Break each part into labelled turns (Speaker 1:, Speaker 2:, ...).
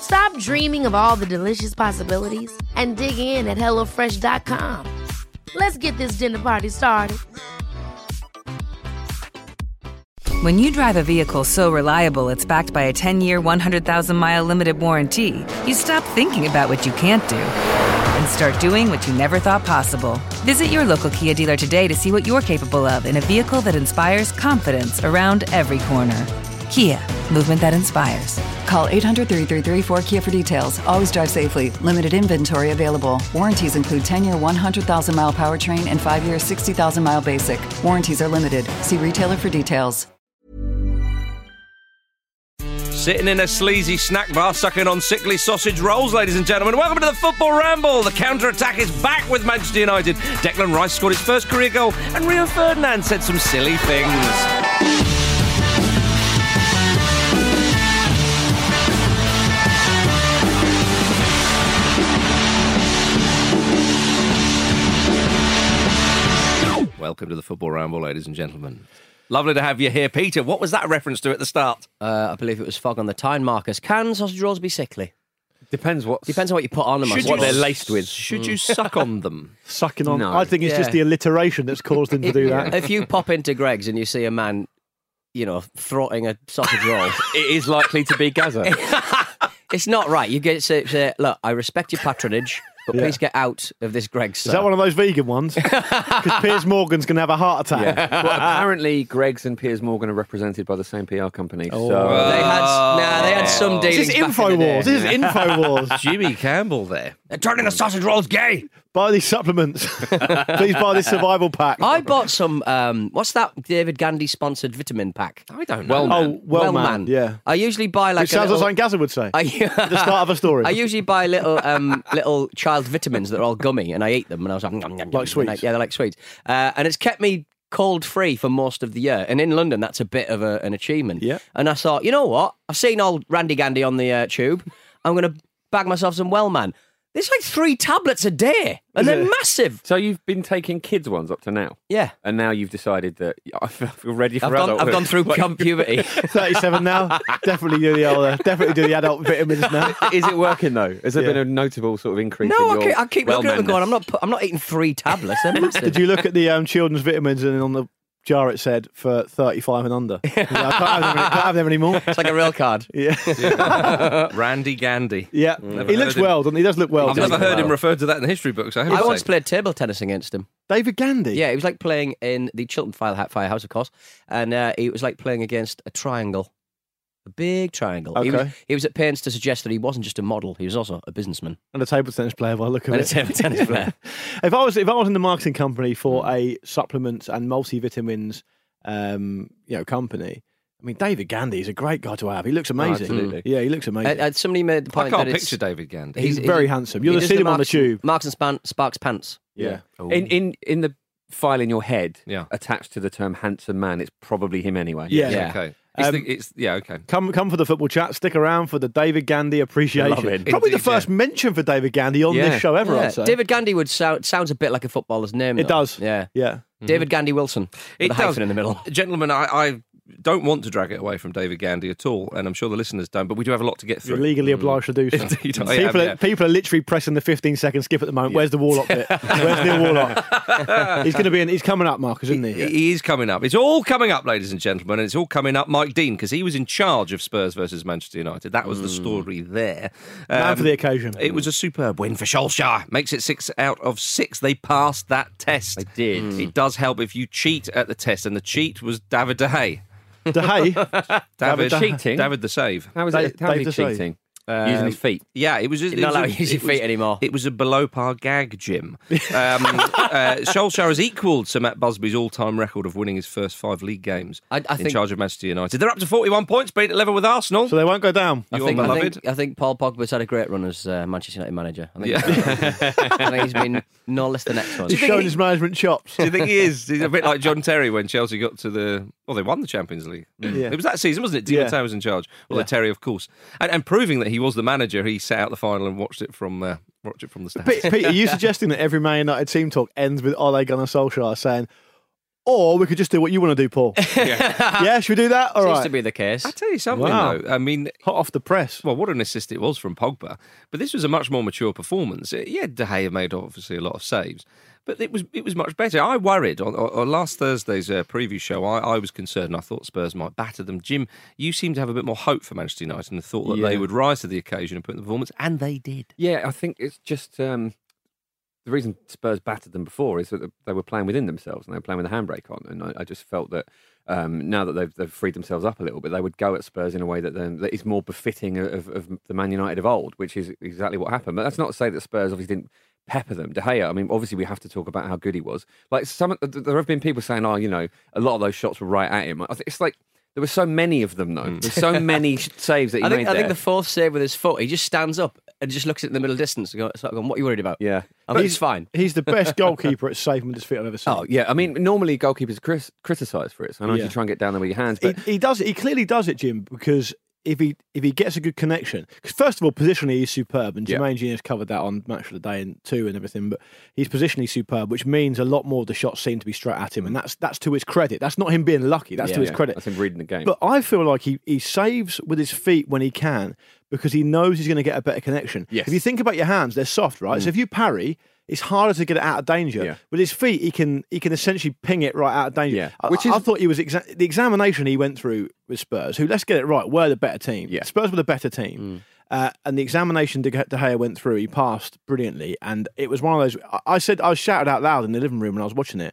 Speaker 1: Stop dreaming of all the delicious possibilities and dig in at HelloFresh.com. Let's get this dinner party started.
Speaker 2: When you drive a vehicle so reliable it's backed by a 10 year, 100,000 mile limited warranty, you stop thinking about what you can't do and start doing what you never thought possible. Visit your local Kia dealer today to see what you're capable of in a vehicle that inspires confidence around every corner. Kia, movement that inspires.
Speaker 3: Call 800 333 4KIA for details. Always drive safely. Limited inventory available. Warranties include 10 year 100,000 mile powertrain and 5 year 60,000 mile basic. Warranties are limited. See retailer for details.
Speaker 4: Sitting in a sleazy snack bar, sucking on sickly sausage rolls, ladies and gentlemen. Welcome to the Football Ramble. The counter attack is back with Manchester United. Declan Rice scored his first career goal, and Rio Ferdinand said some silly things. Welcome to the Football Ramble, ladies and gentlemen. Lovely to have you here, Peter. What was that reference to at the start?
Speaker 5: Uh, I believe it was fog on the Tyne Marcus. Can sausage rolls be sickly?
Speaker 6: Depends what
Speaker 5: Depends on what you put on them.
Speaker 4: Should
Speaker 6: what they're laced with.
Speaker 4: Should you suck on them?
Speaker 7: Sucking on.
Speaker 6: No.
Speaker 7: I think it's just the alliteration that's caused him to do that.
Speaker 5: if you pop into Greggs and you see a man, you know, throttling a sausage roll,
Speaker 6: It is likely to be Gazza.
Speaker 5: it's not right. You get to say, say, look, I respect your patronage, but
Speaker 7: Yeah.
Speaker 5: please get out of this Greggs.
Speaker 7: Is that one of those vegan ones? Because Piers Morgan's going to have a heart attack.
Speaker 6: well, apparently, Greggs and Piers Morgan are represented by the same PR company.
Speaker 7: Oh.
Speaker 6: So
Speaker 5: They had, nah, they had some dealings.
Speaker 7: This is
Speaker 5: back in.
Speaker 7: Infowars. This is Infowars.
Speaker 4: Jimmy Campbell there.
Speaker 5: They're turning the sausage rolls gay.
Speaker 7: Buy these supplements. Please buy this survival pack.
Speaker 5: I bought some. Um, what's that David Gandy sponsored vitamin pack?
Speaker 4: I don't know.
Speaker 6: Well,
Speaker 7: oh, well, man. Yeah.
Speaker 5: I usually buy like
Speaker 7: Which
Speaker 5: a
Speaker 7: sounds like
Speaker 5: little,
Speaker 7: something Gazza would say.
Speaker 5: I,
Speaker 7: the start of a story.
Speaker 5: I usually buy little um, little child vitamins that are all gummy, and I eat them, and I was like, "Nom, nom, nom,"
Speaker 7: Like
Speaker 5: and
Speaker 7: sweets?
Speaker 5: I- yeah, they're like sweets, uh, and it's kept me cold free for most of the year. And in London, that's a bit of a, an achievement.
Speaker 7: Yeah.
Speaker 5: And I thought, you know what? I've seen old Randy Gandy on the uh, tube. I'm going to bag myself some Wellman. There's like three tablets a day, and
Speaker 7: Is
Speaker 5: they're
Speaker 7: it?
Speaker 5: massive.
Speaker 6: so you've been taking kids ones up to now,
Speaker 5: Yeah.
Speaker 6: and now you've decided that I feel ready for
Speaker 5: I've gone,
Speaker 6: adulthood.
Speaker 5: I've gone through puberty.
Speaker 7: 37 now. definitely do the old, uh, definitely do the adult vitamins now.
Speaker 6: Is it working though? Has there
Speaker 7: Yeah.
Speaker 6: been a notable sort of increase?
Speaker 5: no,
Speaker 6: in
Speaker 5: I
Speaker 6: your
Speaker 5: keep, I keep looking at them going, I'm not, pu- I'm not eating three tablets. They're massive.
Speaker 7: Did you look at the um, children's vitamins and on the jar it said for 35 and under? I can't have them, any- can't have them anymore.
Speaker 5: It's like a real card.
Speaker 7: Yeah.
Speaker 4: Randy Gandy.
Speaker 7: Yeah.
Speaker 4: Never
Speaker 7: He looks
Speaker 4: him.
Speaker 7: well, doesn't he? He does look well.
Speaker 4: I've never
Speaker 7: he?
Speaker 4: heard him referred to that in the history books. I, have
Speaker 5: I once played table tennis against him.
Speaker 7: David Gandy.
Speaker 5: Yeah, he was like playing in the Chiltern Fire- Firehouse, of course, and uh, it was like playing against a triangle, a big triangle. He, was, he was at pains to suggest that he wasn't just a model; he was also a businessman
Speaker 7: And a table tennis player by the look of
Speaker 5: and a table tennis player.
Speaker 7: if I was if I was in the marketing company for a supplements and multivitamins um, you know, company, I mean David Gandy is a great guy to have. He looks amazing.
Speaker 6: absolutely.
Speaker 7: Yeah, he looks amazing.
Speaker 5: Uh, uh, somebody made the point.
Speaker 4: I can't
Speaker 5: that it's,
Speaker 4: picture David Gandy.
Speaker 7: He's very handsome. You'll
Speaker 5: he
Speaker 7: have
Speaker 5: does
Speaker 7: seen him on the
Speaker 5: Marks-
Speaker 7: tube.
Speaker 5: Marks and Span- Sparks pants.
Speaker 7: yeah.
Speaker 6: In in in the file in your head,
Speaker 4: Yeah.
Speaker 6: attached to the term handsome man, it's probably him anyway.
Speaker 7: Yeah.
Speaker 5: Yeah.
Speaker 4: Okay. It's,
Speaker 7: Um,
Speaker 4: the, it's yeah. Okay.
Speaker 7: Come, come for the football chat. Stick around for the David Gandy appreciation.
Speaker 6: Love it.
Speaker 7: Probably the first
Speaker 4: yeah.
Speaker 7: mention for David Gandy on
Speaker 6: Yeah.
Speaker 7: this show ever.
Speaker 5: Yeah,
Speaker 7: I'd say.
Speaker 5: David Gandy would sound sounds a bit like a footballer's name.
Speaker 7: It
Speaker 5: though.
Speaker 7: does.
Speaker 5: Yeah.
Speaker 7: Yeah.
Speaker 5: David Gandy Wilson. With
Speaker 4: It
Speaker 5: a
Speaker 4: does.
Speaker 5: hyphen in the middle.
Speaker 4: Gentlemen, I, I don't want to drag it away from David Gandy at all, and I'm sure the listeners don't, but we do have a lot to get through.
Speaker 7: You're legally mm. obliged to do so.
Speaker 4: Indeed,
Speaker 7: people,
Speaker 4: am,
Speaker 7: are,
Speaker 4: yeah.
Speaker 7: people are literally pressing the 15 second skip at the moment. Where's the Warnock bit? Where's Neil Warnock? he's going to be in. He's coming up, Marcus, isn't he?
Speaker 4: He is coming up. It's all coming up, ladies and gentlemen, and it's all coming up. Mike Dean, because he was in charge of Spurs versus Manchester United. That was the hmm. story there.
Speaker 7: Man for
Speaker 4: Um,
Speaker 7: the occasion.
Speaker 4: It was a superb win for Solskjaer. Makes it six out of six. They passed that test. They
Speaker 6: did. Hmm.
Speaker 4: It does help if you cheat at the test, and the cheat was David De Gea.
Speaker 7: De Gea.
Speaker 4: David,
Speaker 6: cheating?
Speaker 4: David the save.
Speaker 6: How was
Speaker 7: Dave-
Speaker 6: it? How was he
Speaker 7: Dave Desai.
Speaker 6: cheating? Using his feet.
Speaker 4: Yeah, it was. It
Speaker 5: You're not
Speaker 4: was a-
Speaker 5: allowed to use your
Speaker 4: it was-
Speaker 5: feet anymore.
Speaker 4: It was a below par gag, Jim. Um, uh, Solskjaer has equalled Sir Matt Busby's all-time record of winning his first five league games
Speaker 5: I- I
Speaker 4: in
Speaker 5: think-
Speaker 4: charge of Manchester United. They're up to 41 points, beat at level with Arsenal.
Speaker 7: So they won't go down.
Speaker 5: I
Speaker 4: Your
Speaker 5: think, I,
Speaker 4: beloved.
Speaker 5: think, I think Paul Pogba's had a great run as uh, Manchester United manager. I think,
Speaker 4: Yeah.
Speaker 5: I think he's been no less than excellent.
Speaker 7: He's showing his management chops.
Speaker 4: Do you think he is? He's a bit like John Terry when Chelsea got to the. Well, they won the Champions League.
Speaker 7: Yeah.
Speaker 4: It was that season, wasn't it? Di
Speaker 7: Yeah.
Speaker 4: Matteo was in charge. Well,
Speaker 7: Yeah.
Speaker 4: Terry, of course, and, and proving that he was the manager, he sat out the final and watched it from uh, watched it from the stands.
Speaker 7: Pete, Pete, are you suggesting that every Man United team talk ends with Ole Gunnar Solskjaer saying, or we could just do what you want to do, Paul? yeah. should we do that? All
Speaker 5: Seems
Speaker 7: right.
Speaker 5: to be the case.
Speaker 4: I tell you something
Speaker 7: Wow.
Speaker 4: though. I mean,
Speaker 7: Hot off the press.
Speaker 4: Well, what an assist it was from Pogba. But this was a much more mature performance. Yeah, De Gea made obviously a lot of saves, but it was it was much better. I worried on, on on last Thursday's uh, preview show. I, I was concerned. and I thought Spurs might batter them. Jim, you seem to have a bit more hope for Manchester United and thought that they would rise to the occasion and put in the performance, and they did.
Speaker 6: Yeah, I think it's just um, the reason Spurs battered them before is that they were playing within themselves and they were playing with a handbrake on. And I, I just felt that um, now that they've, they've freed themselves up a little bit, they would go at Spurs in a way that, that is more befitting of, of the Man United of old, which is exactly what happened. But that's not to say that Spurs obviously didn't pepper them. De Gea, I mean, obviously we have to talk about how good he was. Like some, there have been people saying, "Oh, you know, a lot of those shots were right at him." It's like there were so many of them, though. Mm. There's so many saves that he
Speaker 5: I think,
Speaker 6: made
Speaker 5: I think the fourth save with his foot, he just stands up and just looks at the middle distance and goes, sort of going, What are you worried about?
Speaker 6: yeah.
Speaker 5: I think he's fine.
Speaker 7: He's the best goalkeeper at saving with his feet I've ever seen.
Speaker 6: Oh yeah, I mean normally goalkeepers are criticised for it. So I know
Speaker 7: Yeah.
Speaker 6: you try and get down there with your hands,
Speaker 7: he,
Speaker 6: but
Speaker 7: he does it. He clearly does it, Jim, because if he if he gets a good connection, because first of all, positionally he's superb, and
Speaker 6: Yeah.
Speaker 7: Jermaine Jenas covered that on Match of the Day and two and everything. But he's positionally superb, which means a lot more of the shots seem to be straight at him, and that's that's to his credit. That's not him being lucky. That's
Speaker 6: yeah,
Speaker 7: to his
Speaker 6: yeah,
Speaker 7: credit.
Speaker 6: That's him reading the game.
Speaker 7: But I feel like he, he saves with his feet when he can because he knows he's going to get a better connection.
Speaker 6: Yes.
Speaker 7: If you think about your hands, they're soft, right? So mm. if you parry, it's harder to get it out of danger.
Speaker 6: Yeah.
Speaker 7: With his feet, he can he can essentially ping it right out of danger.
Speaker 6: Yeah.
Speaker 7: I,
Speaker 6: Which
Speaker 7: I
Speaker 6: is-
Speaker 7: thought he was exa- the examination he went through with Spurs. Who let's get it right, were the better team.
Speaker 6: Yeah.
Speaker 7: Spurs were the better team. Uh, and the examination De, De Gea went through, he passed brilliantly, and it was one of those. I, I said I shouted out loud in the living room when I was watching it.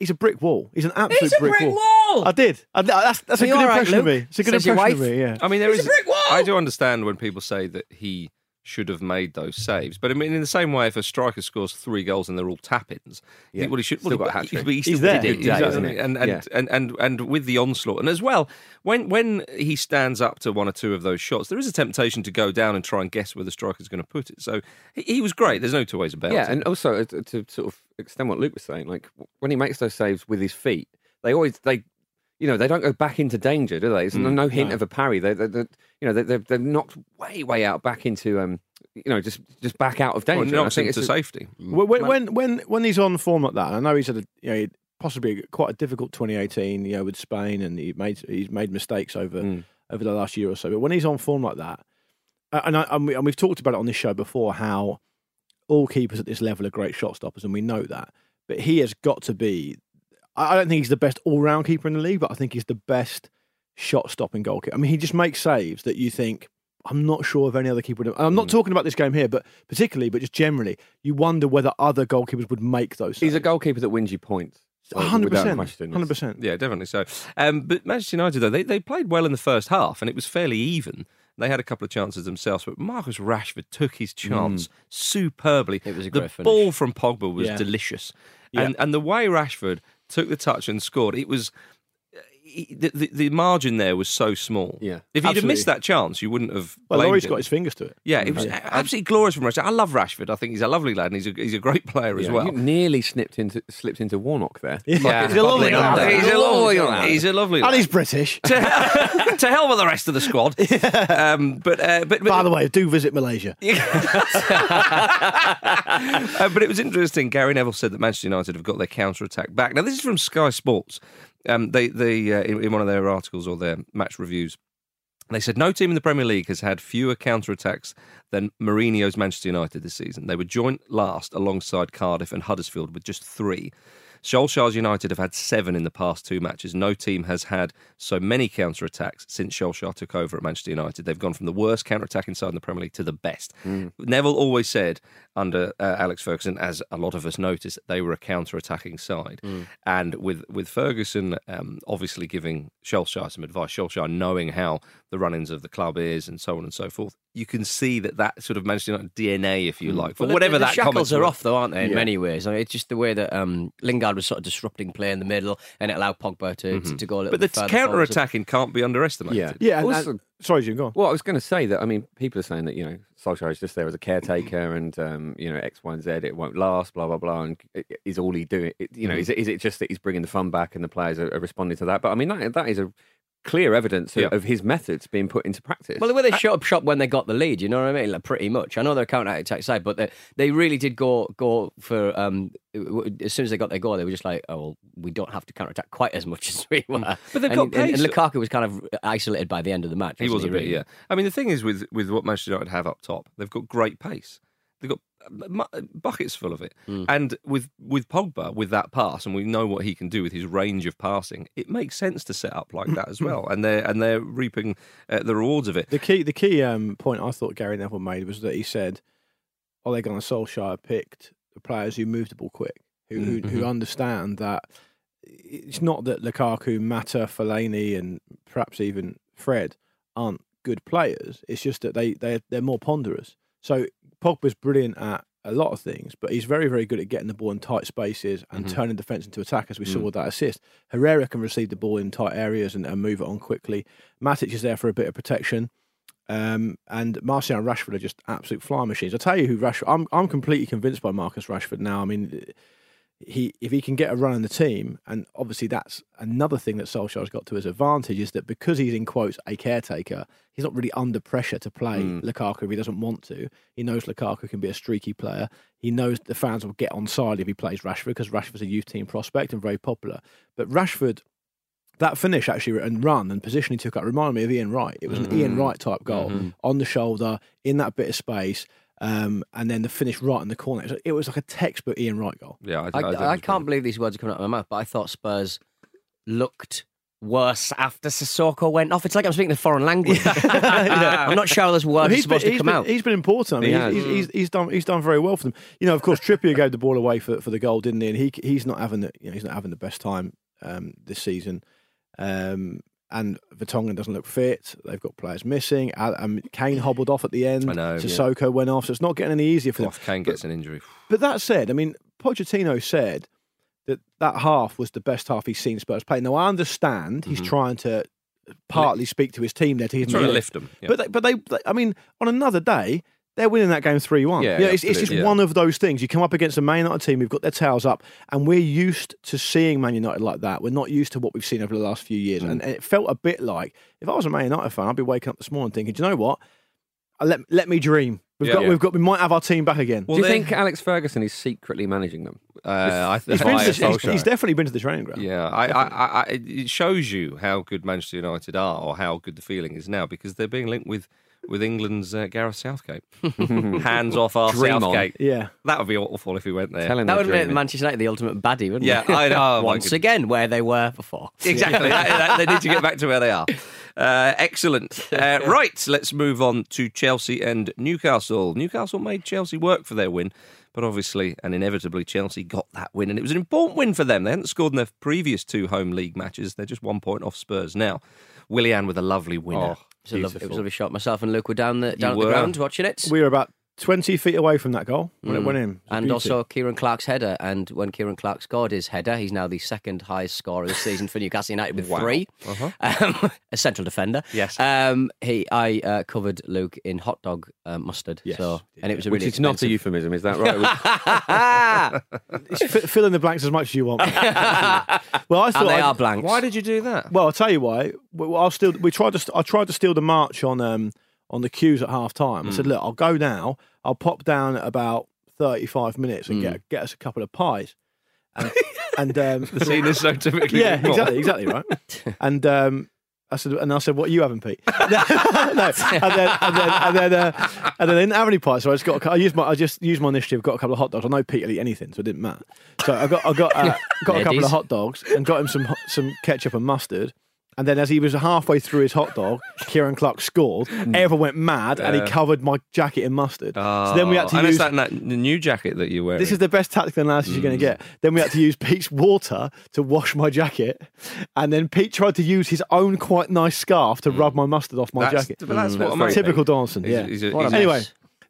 Speaker 7: He's a brick wall. He's an absolute
Speaker 5: a brick wall!
Speaker 7: I did. I, that's that's a good
Speaker 5: all right,
Speaker 7: impression of me. It's a good
Speaker 5: Says
Speaker 7: impression of me. Yeah.
Speaker 4: I mean, there
Speaker 5: He's
Speaker 4: is.
Speaker 5: a brick wall!
Speaker 4: I do understand when people say that he should have made those saves, but I mean, in the same way, if a striker scores three goals and they're all tap-ins,
Speaker 6: Yeah.
Speaker 4: well, he should
Speaker 6: Still
Speaker 4: well,
Speaker 6: got
Speaker 4: he- he still
Speaker 7: He's there.
Speaker 4: did,
Speaker 7: Exactly.
Speaker 4: exactly. And and,
Speaker 6: Yeah.
Speaker 4: and and and with the onslaught, and as well, when when he stands up to one or two of those shots, there is a temptation to go down and try and guess where the striker's going to put it. So he, he was great. There's no two ways about
Speaker 6: yeah,
Speaker 4: it.
Speaker 6: Yeah, and also uh, to, to sort of extend what Luke was saying, like when he makes those saves with his feet, they always they. You know they don't go back into danger, do they? There's no, no hint of a parry. They, they, they you know, they, they're, they're knocked way, way out back into, um, you know, just just back out of danger.
Speaker 4: it
Speaker 6: And I
Speaker 4: knocks
Speaker 6: think it's
Speaker 4: to
Speaker 6: a-
Speaker 4: safety.
Speaker 7: When, when, when when when he's on form like that, I know he's had a you know possibly quite a difficult 2018, you know, with Spain, and he made he's made mistakes over
Speaker 6: Mm.
Speaker 7: over the last year or so. But when he's on form like that, and I, and, we, and we've talked about it on this show before, how all keepers at this level are great shot stoppers, and we know that. But he has got to be. I I don't think he's the best all round keeper in the league, but I think he's the best shot stopping goalkeeper. I mean, he just makes saves that you think. I'm not sure if any other keeper would. Have, I'm not talking about this game here, but particularly, but just generally, you wonder whether other goalkeepers would make those.
Speaker 6: He's a
Speaker 7: saves.
Speaker 6: goalkeeper that wins you points. uh,
Speaker 7: hundred percent, hundred percent.
Speaker 4: Yeah, definitely so. Um, but Manchester United, though, they, they played well in the first half and it was fairly even. They had a couple of chances themselves, but Marcus Rashford took his chance superbly.
Speaker 5: It was a
Speaker 4: the
Speaker 5: great finish.
Speaker 4: ball from Pogba was
Speaker 7: Yeah.
Speaker 4: delicious.
Speaker 7: Yeah.
Speaker 4: And, and the way Rashford took the touch and scored, it was. He- the, the, the margin there was so small.
Speaker 6: Yeah.
Speaker 4: If you'd have missed that chance, you wouldn't have.
Speaker 7: Well, Lloris
Speaker 4: him.
Speaker 7: got his fingers to it.
Speaker 4: Yeah, it was absolutely glorious from Rashford. I love Rashford. I think he's a lovely lad and he's a, he's a great player as well.
Speaker 6: You nearly slipped into slipped into Warnock there.
Speaker 7: Yeah. He's a lovely lad.
Speaker 4: He's a lovely, lad. he's a lovely lad.
Speaker 7: And he's British.
Speaker 4: to, to hell with the rest of the squad. Um, but, uh, but, but
Speaker 7: By the way, do visit Malaysia.
Speaker 4: Uh, but it was interesting. Gary Neville said that Manchester United have got their counter attack back. Now, this is from Sky Sports. Um, they, they uh, in, in one of their articles or their match reviews, they said no team in the Premier League has had fewer counter attacks than Mourinho's Manchester United this season. They were joint last alongside Cardiff and Huddersfield with just three. Solskjaer's United have had seven in the past two matches. No team has had so many counter attacks since Solskjaer took over at Manchester United. They've gone from the worst counter attacking side in the Premier League to the best. Neville always said under uh, Alex Ferguson, as a lot of us noticed, they were a counter attacking side. And with with Ferguson um, obviously giving Solskjaer some advice, Solskjaer knowing how the run ins of the club is and so on and so forth, you can see that that sort of Manchester United DNA, if you like, for
Speaker 5: Well,
Speaker 4: whatever
Speaker 5: the, the
Speaker 4: that
Speaker 5: shackles are
Speaker 4: were.
Speaker 5: off, though, aren't they? In
Speaker 7: Yeah.
Speaker 5: many ways, I mean, it's just the way that um, Lingard was sort of disrupting play in the middle, and it allowed Pogba to, to go a little
Speaker 4: But the
Speaker 5: bit further
Speaker 4: counter attacking can't be underestimated.
Speaker 6: Yeah.
Speaker 7: Yeah, and,
Speaker 6: Also-
Speaker 7: and- sorry, Jim, go on.
Speaker 6: Well, I was going to say that. I mean, people are saying that you know Solskjaer is just there as a caretaker, and um, you know X, Y, and Z. It won't last. Blah blah blah. And is all he doing? It, you know, is it is it just that he's bringing the fun back and the players are, are responding to that? But I mean, that that is a clear evidence of,
Speaker 4: Yeah.
Speaker 6: of his methods being put into practice.
Speaker 5: Well, the way they shut up shop when they got the lead, you know what I mean? Like, pretty much. I know they're a counter attack side, but they, they really did go go for. Um, as soon as they got their goal, they were just like, "Oh, well, we don't have to counter attack quite as much as we were."
Speaker 4: But they've
Speaker 5: and,
Speaker 4: got
Speaker 5: and, and. Lukaku was kind of isolated by the end of the match.
Speaker 4: He was a
Speaker 5: wasn't
Speaker 4: bit,
Speaker 5: really?
Speaker 4: yeah. I mean, the thing is with with what Manchester United have up top, they've got great pace. They've got uh, mu- buckets full of it,
Speaker 5: Hmm.
Speaker 4: and with with Pogba with that pass, and we know what he can do with his range of passing. It makes sense to set up like that as well, and they're and they're reaping uh, the rewards of it.
Speaker 7: The key, the key um, point I thought Gary Neville made was that he said "Are they Ole Gunnar Solskjaer picked the players who move the ball quick, who who, who understand that it's not that Lukaku, Mata, Fellaini, and perhaps even Fred aren't good players. It's just that they they they're more ponderous. So Pogba's brilliant at a lot of things, but he's very very good at getting the ball in tight spaces and turning defence into attack, as we saw with that assist. Herrera can receive the ball in tight areas and, and move it on quickly. Matic is there for a bit of protection. Um, and Martial and Rashford are just absolute flying machines. I tell you who Rashford. I'm I'm completely convinced by Marcus Rashford now. I mean, he if he can get a run in the team, and obviously that's another thing that Solskjaer's got to his advantage is that because he's in quotes a caretaker, he's not really under pressure to play hmm. Lukaku if he doesn't want to. He knows Lukaku can be a streaky player. He knows the fans will get on side if he plays Rashford because Rashford's a youth team prospect and very popular. But Rashford that finish actually and run and position he took up reminded me of Ian Wright. It was an Ian mm-hmm. Wright type goal mm-hmm. on the shoulder in that bit of space, um, and then the finish right in the corner. It was, it was like a textbook Ian Wright goal.
Speaker 4: Yeah, I,
Speaker 5: I,
Speaker 4: I, think
Speaker 5: I can't believe these words are coming out of my mouth, but I thought Spurs looked worse after Sissoko went off. It's like I'm speaking a foreign language. I'm not sure how those words are supposed
Speaker 7: been,
Speaker 5: to come
Speaker 7: been,
Speaker 5: out.
Speaker 7: He's been important. I mean,
Speaker 6: has.
Speaker 7: he's, he's, he's done he's done very well for them. You know, of course, Trippier gave the ball away for, for the goal, didn't he? And he he's not having the you know he's not having the best time um, this season. Um, and Vertonghen doesn't look fit. They've got players missing. Um, Kane hobbled off at the end.
Speaker 4: I know, yeah.
Speaker 7: Sissoko went off, so it's not getting any easier for them.
Speaker 4: If Kane gets an injury.
Speaker 7: But that said, I mean, Pochettino said that that half was the best half he's seen Spurs play. Now I understand he's trying to partly speak to his team there to
Speaker 4: Mm-hmm. Trying to lift them. Yeah.
Speaker 7: But they, but they, they- I mean, on another day. They're winning that game 3 1.
Speaker 6: Yeah,
Speaker 7: it's, it's just
Speaker 4: yeah.
Speaker 7: one of those things. You come up against a Man United team who've got their tails up, and we're used to seeing Man United like that. We're not used to what we've seen over the last few years.
Speaker 4: Mm.
Speaker 7: And, and it felt a bit like if I was a Man United fan, I'd be waking up this morning thinking, do you know what? Uh, Let, let me dream. We've
Speaker 4: Yeah.
Speaker 7: got,
Speaker 4: Yeah.
Speaker 7: we've got, we might have our team back again.
Speaker 4: Well,
Speaker 6: Do you
Speaker 4: they-
Speaker 6: think Alex Ferguson is secretly managing them?
Speaker 4: Uh, I
Speaker 7: He's, been to the- he's, he's definitely been to the training ground.
Speaker 4: Yeah, I, I, I, I, it shows you how good Manchester United are, or how good the feeling is now, because they're being linked with with England's uh, Gareth Southgate. Hands off our
Speaker 6: Dream on.
Speaker 4: Southgate.
Speaker 7: Yeah.
Speaker 4: That would be awful if we went there.
Speaker 6: Tell him
Speaker 5: that would make. Manchester United the ultimate baddie, wouldn't
Speaker 4: Yeah,
Speaker 5: it?
Speaker 4: I know. Oh,
Speaker 5: Once again, where they were before.
Speaker 4: Exactly. That- that- they need to get back to where they are. Uh, excellent. Uh, right, let's move on to Chelsea and Newcastle. Newcastle made Chelsea work for their win, but obviously and inevitably Chelsea got that win, and it was an important win for them. They hadn't scored in their previous two home league matches. They're just one point off Spurs now. Willian with a lovely winner.
Speaker 6: Oh,
Speaker 5: It was, a lovely, it was a lovely shot. Myself and Luke were down the down at
Speaker 4: were.
Speaker 5: the ground watching it.
Speaker 7: We were about 20 feet away from that goal when it
Speaker 5: Mm.
Speaker 7: went in. It
Speaker 5: And
Speaker 7: beauty.
Speaker 5: also Ciaran Clark's header. And when Ciaran Clark scored his header, he's now the second highest scorer this season for Newcastle United with
Speaker 4: Wow.
Speaker 5: three.
Speaker 4: Uh-huh.
Speaker 5: Um, a central defender.
Speaker 4: Yes.
Speaker 5: Um, he, I uh, covered Luke in hot dog uh, mustard.
Speaker 7: Yes.
Speaker 5: So, and it was a
Speaker 6: Which
Speaker 5: really
Speaker 6: is not a euphemism, is that right? It was-
Speaker 7: It's fi- fill in the blanks as much as you want. well, I thought
Speaker 5: and they
Speaker 7: I-
Speaker 5: are blanks.
Speaker 4: Why did you do that?
Speaker 7: Well, I'll tell you why. Well, I'll still. We tried to. st- I tried to steal the march on um on the queues at half time. I said, look, I'll go now. I'll pop down at about thirty five minutes and get get us a couple of pies. And, and um,
Speaker 4: The scene is so typically
Speaker 7: yeah, exactly, exactly right. And um, I said, and I said, what are you having, Pete? no, and then and then and then, uh, and then they didn't have any pies, so I just got. A, I used my I just used my initiative, got a couple of hot dogs. I know Pete will eat anything, so it didn't matter. So I got I got uh, got a couple of hot dogs and got him some some ketchup and mustard. And then, as he was halfway through his hot dog, Ciaran Clark scored. Hmm. Everyone went mad, and he covered my jacket in mustard. so then we had to
Speaker 4: Oh, and
Speaker 7: use
Speaker 4: it's that, that the new jacket that you wear.
Speaker 7: this is the best tactical analysis you're going to
Speaker 4: Mm.
Speaker 7: get. Then we had to use Pete's water to wash my jacket, and then Pete tried to use his own quite nice scarf to hmm. rub my mustard off my
Speaker 4: that's,
Speaker 7: jacket.
Speaker 4: But that's
Speaker 6: hmm.
Speaker 4: what I'm
Speaker 7: Typical Donaldson.
Speaker 4: He's-
Speaker 7: Yeah.
Speaker 4: he's a- he's a-
Speaker 7: anyway.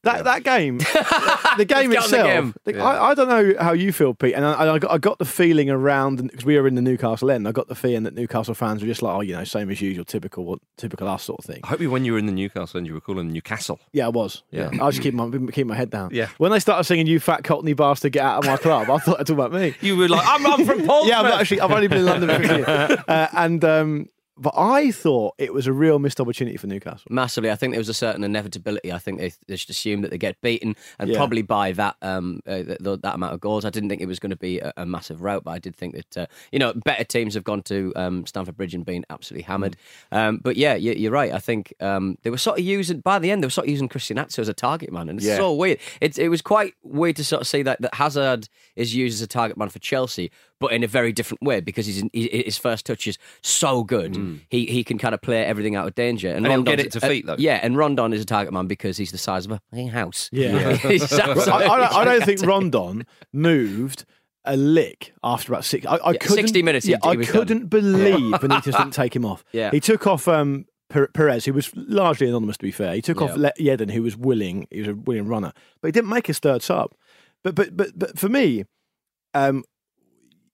Speaker 7: That that game, the game
Speaker 5: Let's
Speaker 7: itself.
Speaker 5: game.
Speaker 7: the- I, I don't know how you feel, Pete, and I, I, got, I got the feeling around because we were in the Newcastle end. I got the feeling that Newcastle fans were just like, oh, you know, same as usual, typical, typical us sort of thing.
Speaker 4: I hope you, when you were in the Newcastle end, you were calling Newcastle.
Speaker 7: Yeah, I was. Yeah, I just keep my keep my head down.
Speaker 4: Yeah.
Speaker 7: When they started singing "You Fat Cockney Bastard, Get Out of My Club," I thought they're talking about me.
Speaker 4: You were like, I'm, I'm from Portsmouth.
Speaker 7: yeah, I'm actually. I've only been in London for a year. Uh, and um, but I thought it was a real missed opportunity for Newcastle.
Speaker 5: Massively, I think there was a certain inevitability. I think they, they just assumed that they get beaten, and
Speaker 7: Yeah.
Speaker 5: probably by that um, uh, th- th- that amount of goals. I didn't think it was going to be a, a massive rout, but I did think that uh, you know better teams have gone to um, Stamford Bridge and been absolutely hammered. Um, but yeah, you, you're right. I think um, they were sort of using by the end they were sort of using Christian Atsu as a target man, and it's
Speaker 7: Yeah.
Speaker 5: so weird. It, it was quite weird to sort of see that that Hazard is used as a target man for Chelsea, but in a very different way because he's in, he, his first touch is so good. He he can kind of play everything out of danger,
Speaker 4: And he'll get it to feet, though.
Speaker 5: yeah, and Rondon is a target man because he's the size of a house.
Speaker 7: Yeah.
Speaker 5: He's
Speaker 7: I, I, don't, I don't think Rondon moved a lick after about six. I, I
Speaker 5: Yeah,
Speaker 7: couldn't,
Speaker 5: 60 minutes
Speaker 7: Yeah,
Speaker 5: he
Speaker 7: I couldn't believe Benitez didn't take him off.
Speaker 5: Yeah.
Speaker 7: he took off um, Perez, who was largely anonymous. To be fair, he took off
Speaker 5: Yeah.
Speaker 7: Le- Yedlin, who was willing. He was a willing runner, but he didn't make his third sub. But but but but for me, um,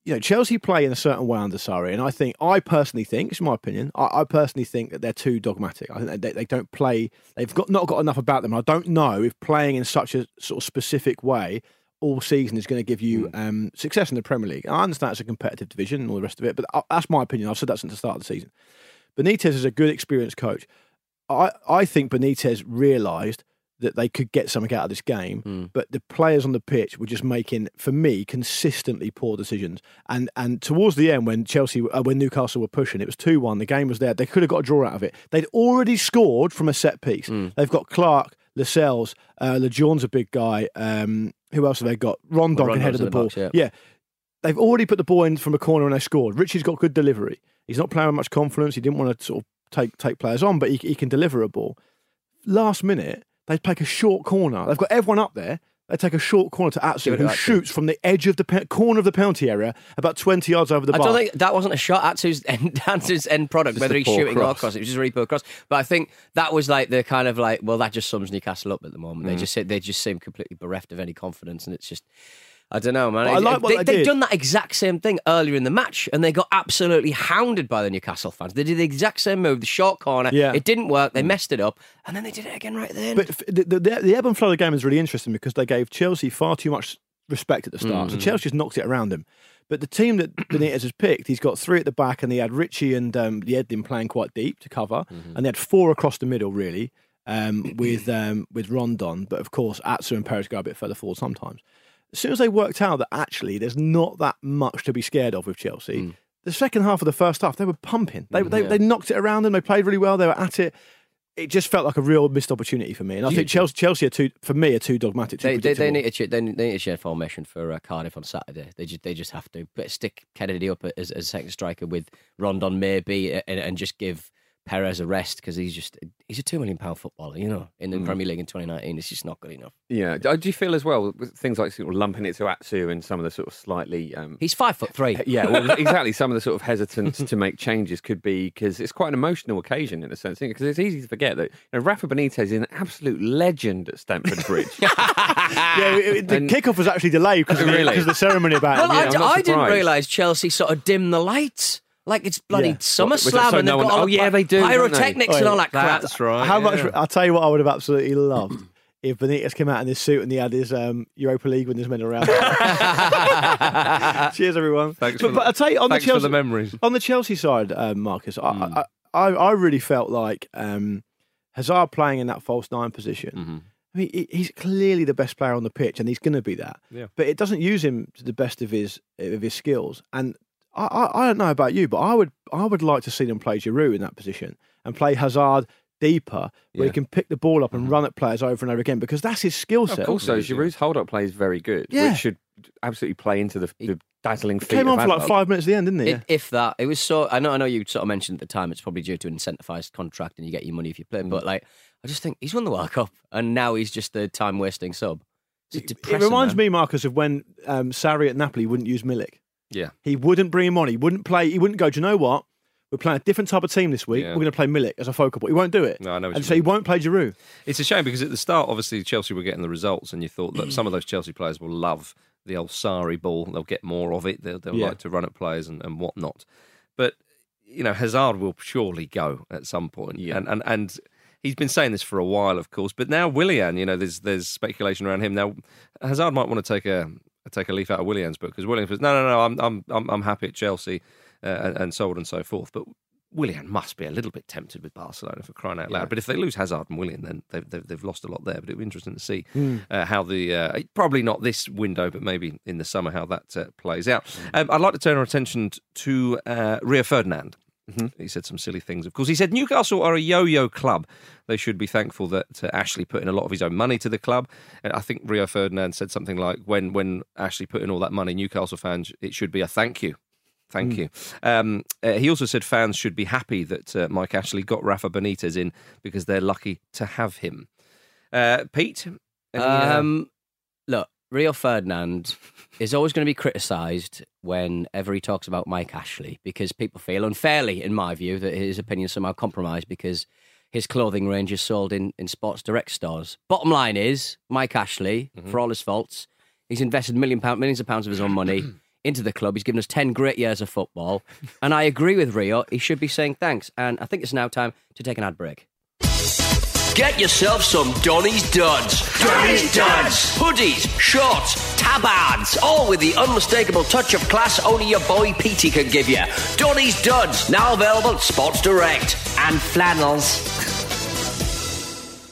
Speaker 7: you know, Chelsea play in a certain way under Sarri, and I think I personally think, it's my opinion, I, I personally think that they're too dogmatic. I think they, they don't play. They've got not got enough about them. I don't know if playing in such a sort of specific way all season is going to give you um, success in the Premier League. I understand it's a competitive division and all the rest of it, but uh, that's my opinion. I've said that since the start of the season. Benitez is a good, experienced coach. I, I think Benitez realised that they could get something out of this game, but the players on the pitch were just making, for me, consistently poor decisions. And and towards the end, when Chelsea, uh, when Newcastle were pushing, it was two one. The game was there. They could have got a draw out of it. They'd already scored from a set piece. They've got Clark, Lascelles, uh, a big guy. Um, who else have they got? Rondon can head of the
Speaker 5: the
Speaker 7: ball.
Speaker 5: box, yeah.
Speaker 7: yeah, they've already put the ball in from a corner and they scored. Ritchie's got good delivery. He's not playing with much confidence. He didn't want to sort of take take players on, but he, he can deliver a ball. Last minute, they take a short corner. They've got everyone up there. They take a short corner to Atsu,
Speaker 5: Give it to
Speaker 7: who shoots from the edge of the pe- corner of the penalty area, about twenty yards over the ball.
Speaker 5: I
Speaker 7: bar.
Speaker 5: don't think that wasn't a shot at his end, Atsu's end product, whether he's shooting or
Speaker 6: cross.
Speaker 5: cross. It was just a really poor cross. But I think that was like the kind of like, well, that just sums Newcastle up at the moment.
Speaker 7: Mm.
Speaker 5: They just they just seem completely bereft of any confidence, and it's just. I don't know, man.
Speaker 7: I like what they
Speaker 5: have
Speaker 7: did.
Speaker 5: done that exact same thing earlier in the match, and they got absolutely hounded by the Newcastle fans. They did the exact same move, the short corner.
Speaker 7: Yeah. Mm.
Speaker 5: It didn't work. They messed it up, and then they did it again right then.
Speaker 7: But the, the, the ebb and flow of the game is really interesting because they gave Chelsea far too much respect at the start. So Chelsea just knocked it around them. But the team that Benitez has picked, he's got three at the back, and he had Ritchie and um, Yedlin playing quite deep to cover, and they had four across the middle really um, with um, with Rondon. But of course, Atsu and Perez go a bit further forward sometimes. As soon as they worked out that actually there's not that much to be scared of with Chelsea, the second half of the first half they were pumping. They they, they knocked it around and They played really well. They were at it. It just felt like a real missed opportunity for me, and I think Chelsea, Chelsea are too, for me, are too dogmatic. Too
Speaker 5: They, they, they need to ch- they, need- they need to change formation for uh, Cardiff on Saturday. They just they just have to but stick Kenedy up as, as second striker with Rondon maybe and, and just give Perez a rest because he's just he's a two million pound footballer, you know, in the
Speaker 6: Mm.
Speaker 5: Premier League in 2019. It's just not good enough.
Speaker 6: Yeah. Do do you feel as well with things like sort of lumping it to Atsu and some of the sort of slightly um,
Speaker 5: He's five foot three.
Speaker 6: Yeah, well, exactly. Some of the sort of hesitance to make changes could be because it's quite an emotional occasion in a sense. Because it's easy to forget that you know, Rafa Benitez is an absolute legend at Stamford Bridge.
Speaker 7: yeah, it- it- the
Speaker 6: And-
Speaker 7: kickoff was actually delayed because of, the-
Speaker 6: Really?
Speaker 7: because of the ceremony about
Speaker 5: Well,
Speaker 7: it.
Speaker 5: I,
Speaker 7: yeah.
Speaker 5: d-
Speaker 6: I'm not
Speaker 5: I didn't realise Chelsea sort of dim the lights. Like it's bloody
Speaker 7: Yeah.
Speaker 5: SummerSlam
Speaker 6: Was it so
Speaker 5: and they've got all
Speaker 6: oh,
Speaker 5: the
Speaker 6: yeah, they do, don't they?
Speaker 5: pyrotechnics and all that crap.
Speaker 4: That's right.
Speaker 7: How
Speaker 4: yeah.
Speaker 7: much? I'll tell you what I would have absolutely loved if Benitez came out in this suit and he had his um, Europa League winners medal around. Cheers, everyone.
Speaker 4: Thanks
Speaker 7: but,
Speaker 4: for
Speaker 7: but
Speaker 4: the-
Speaker 7: I'll tell you on
Speaker 4: thanks
Speaker 7: the
Speaker 4: for
Speaker 7: Chelsea
Speaker 4: the memories.
Speaker 7: on the Chelsea side, um, Marcus, I,
Speaker 4: Hmm.
Speaker 7: I, I I really felt like um, Hazard playing in that false nine position.
Speaker 4: Mm-hmm.
Speaker 7: I mean, he's clearly the best player on the pitch, and he's going to be that.
Speaker 4: Yeah.
Speaker 7: But it doesn't use him to the best of his of his skills. And I, I, I don't know about you, but I would I would like to see them play Giroud in that position and play Hazard deeper, where
Speaker 6: Yeah.
Speaker 7: he can pick the ball up and run at players over and over again because that's his skill set.
Speaker 6: also, Giroud's hold-up play is very good,
Speaker 7: Yeah.
Speaker 6: which should absolutely play into the, the dazzling feat
Speaker 7: Came on for like five minutes at the end, didn't he?
Speaker 5: If, if that, it was so. I know. I know you sort of mentioned at the time it's probably due to an incentivized contract and you get your money if you play.
Speaker 7: Mm.
Speaker 5: But like, I just think he's won the World Cup and now he's just a time wasting sub. It's
Speaker 7: It
Speaker 5: depressing,
Speaker 7: reminds
Speaker 5: man.
Speaker 7: me, Marcus, of when um, Sarri at Napoli wouldn't use Milik.
Speaker 4: Yeah.
Speaker 7: He wouldn't bring him on. He wouldn't play. He wouldn't go. Do you know what? We're playing a different type of team this week.
Speaker 4: Yeah.
Speaker 7: We're going to play Milik as a focal point. He won't do it.
Speaker 4: No, I know
Speaker 7: And so he won't play Giroud.
Speaker 4: It's a shame because at the start, obviously, Chelsea were getting the results, and you thought that some of those Chelsea players will love the old Sarri ball. They'll get more of it. They'll, they'll
Speaker 7: Yeah.
Speaker 4: like to run at players and, and whatnot. But you know, Hazard will surely go at some point.
Speaker 6: Yeah.
Speaker 4: and and and. He's been saying this for a while, of course, but now Willian, you know, there's there's speculation around him. Now, Hazard might want to take a take a leaf out of Willian's book because Willian says, "No, no, no, I'm I'm I'm, I'm happy at Chelsea," uh, and, and so on and so forth. But Willian must be a little bit tempted with Barcelona for crying out loud. But if they lose Hazard and Willian, then they've, they've, they've lost a lot there. But it'll be interesting to see uh, how the uh, probably not this window, but maybe in the summer how that uh, plays out. Um, I'd like to turn our attention to uh, Rio Ferdinand. He said some silly things. Of course, he said Newcastle are a yo-yo club. They should be thankful that uh, Ashley put in a lot of his own money to the club. And I think Rio Ferdinand said something like, "When when Ashley put in all that money, Newcastle fans, it should be a thank you." Thank you. Um, uh, he also said fans should be happy that uh, Mike Ashley got Rafa Benitez in because they're lucky to have him. Uh, Pete, any, uh,
Speaker 5: Um, look, Rio Ferdinand is always going to be criticised whenever he talks about Mike Ashley because people feel unfairly, in my view, that his opinion is somehow compromised because his clothing range is sold in, in Sports Direct stores. Bottom line is, Mike Ashley, mm-hmm. for all his faults, he's invested million pound, millions of pounds of his own money into the club. He's given us 10 great years of football. And I agree with Rio. He should be saying thanks. And I think it's now time to take an ad break.
Speaker 8: Get yourself some Donny's Duds. Donny's Duds. Hoodies, shorts, tabards, all with the unmistakable touch of class only your boy Petey can give you. Donny's Duds, now available at Sports Direct. And flannels.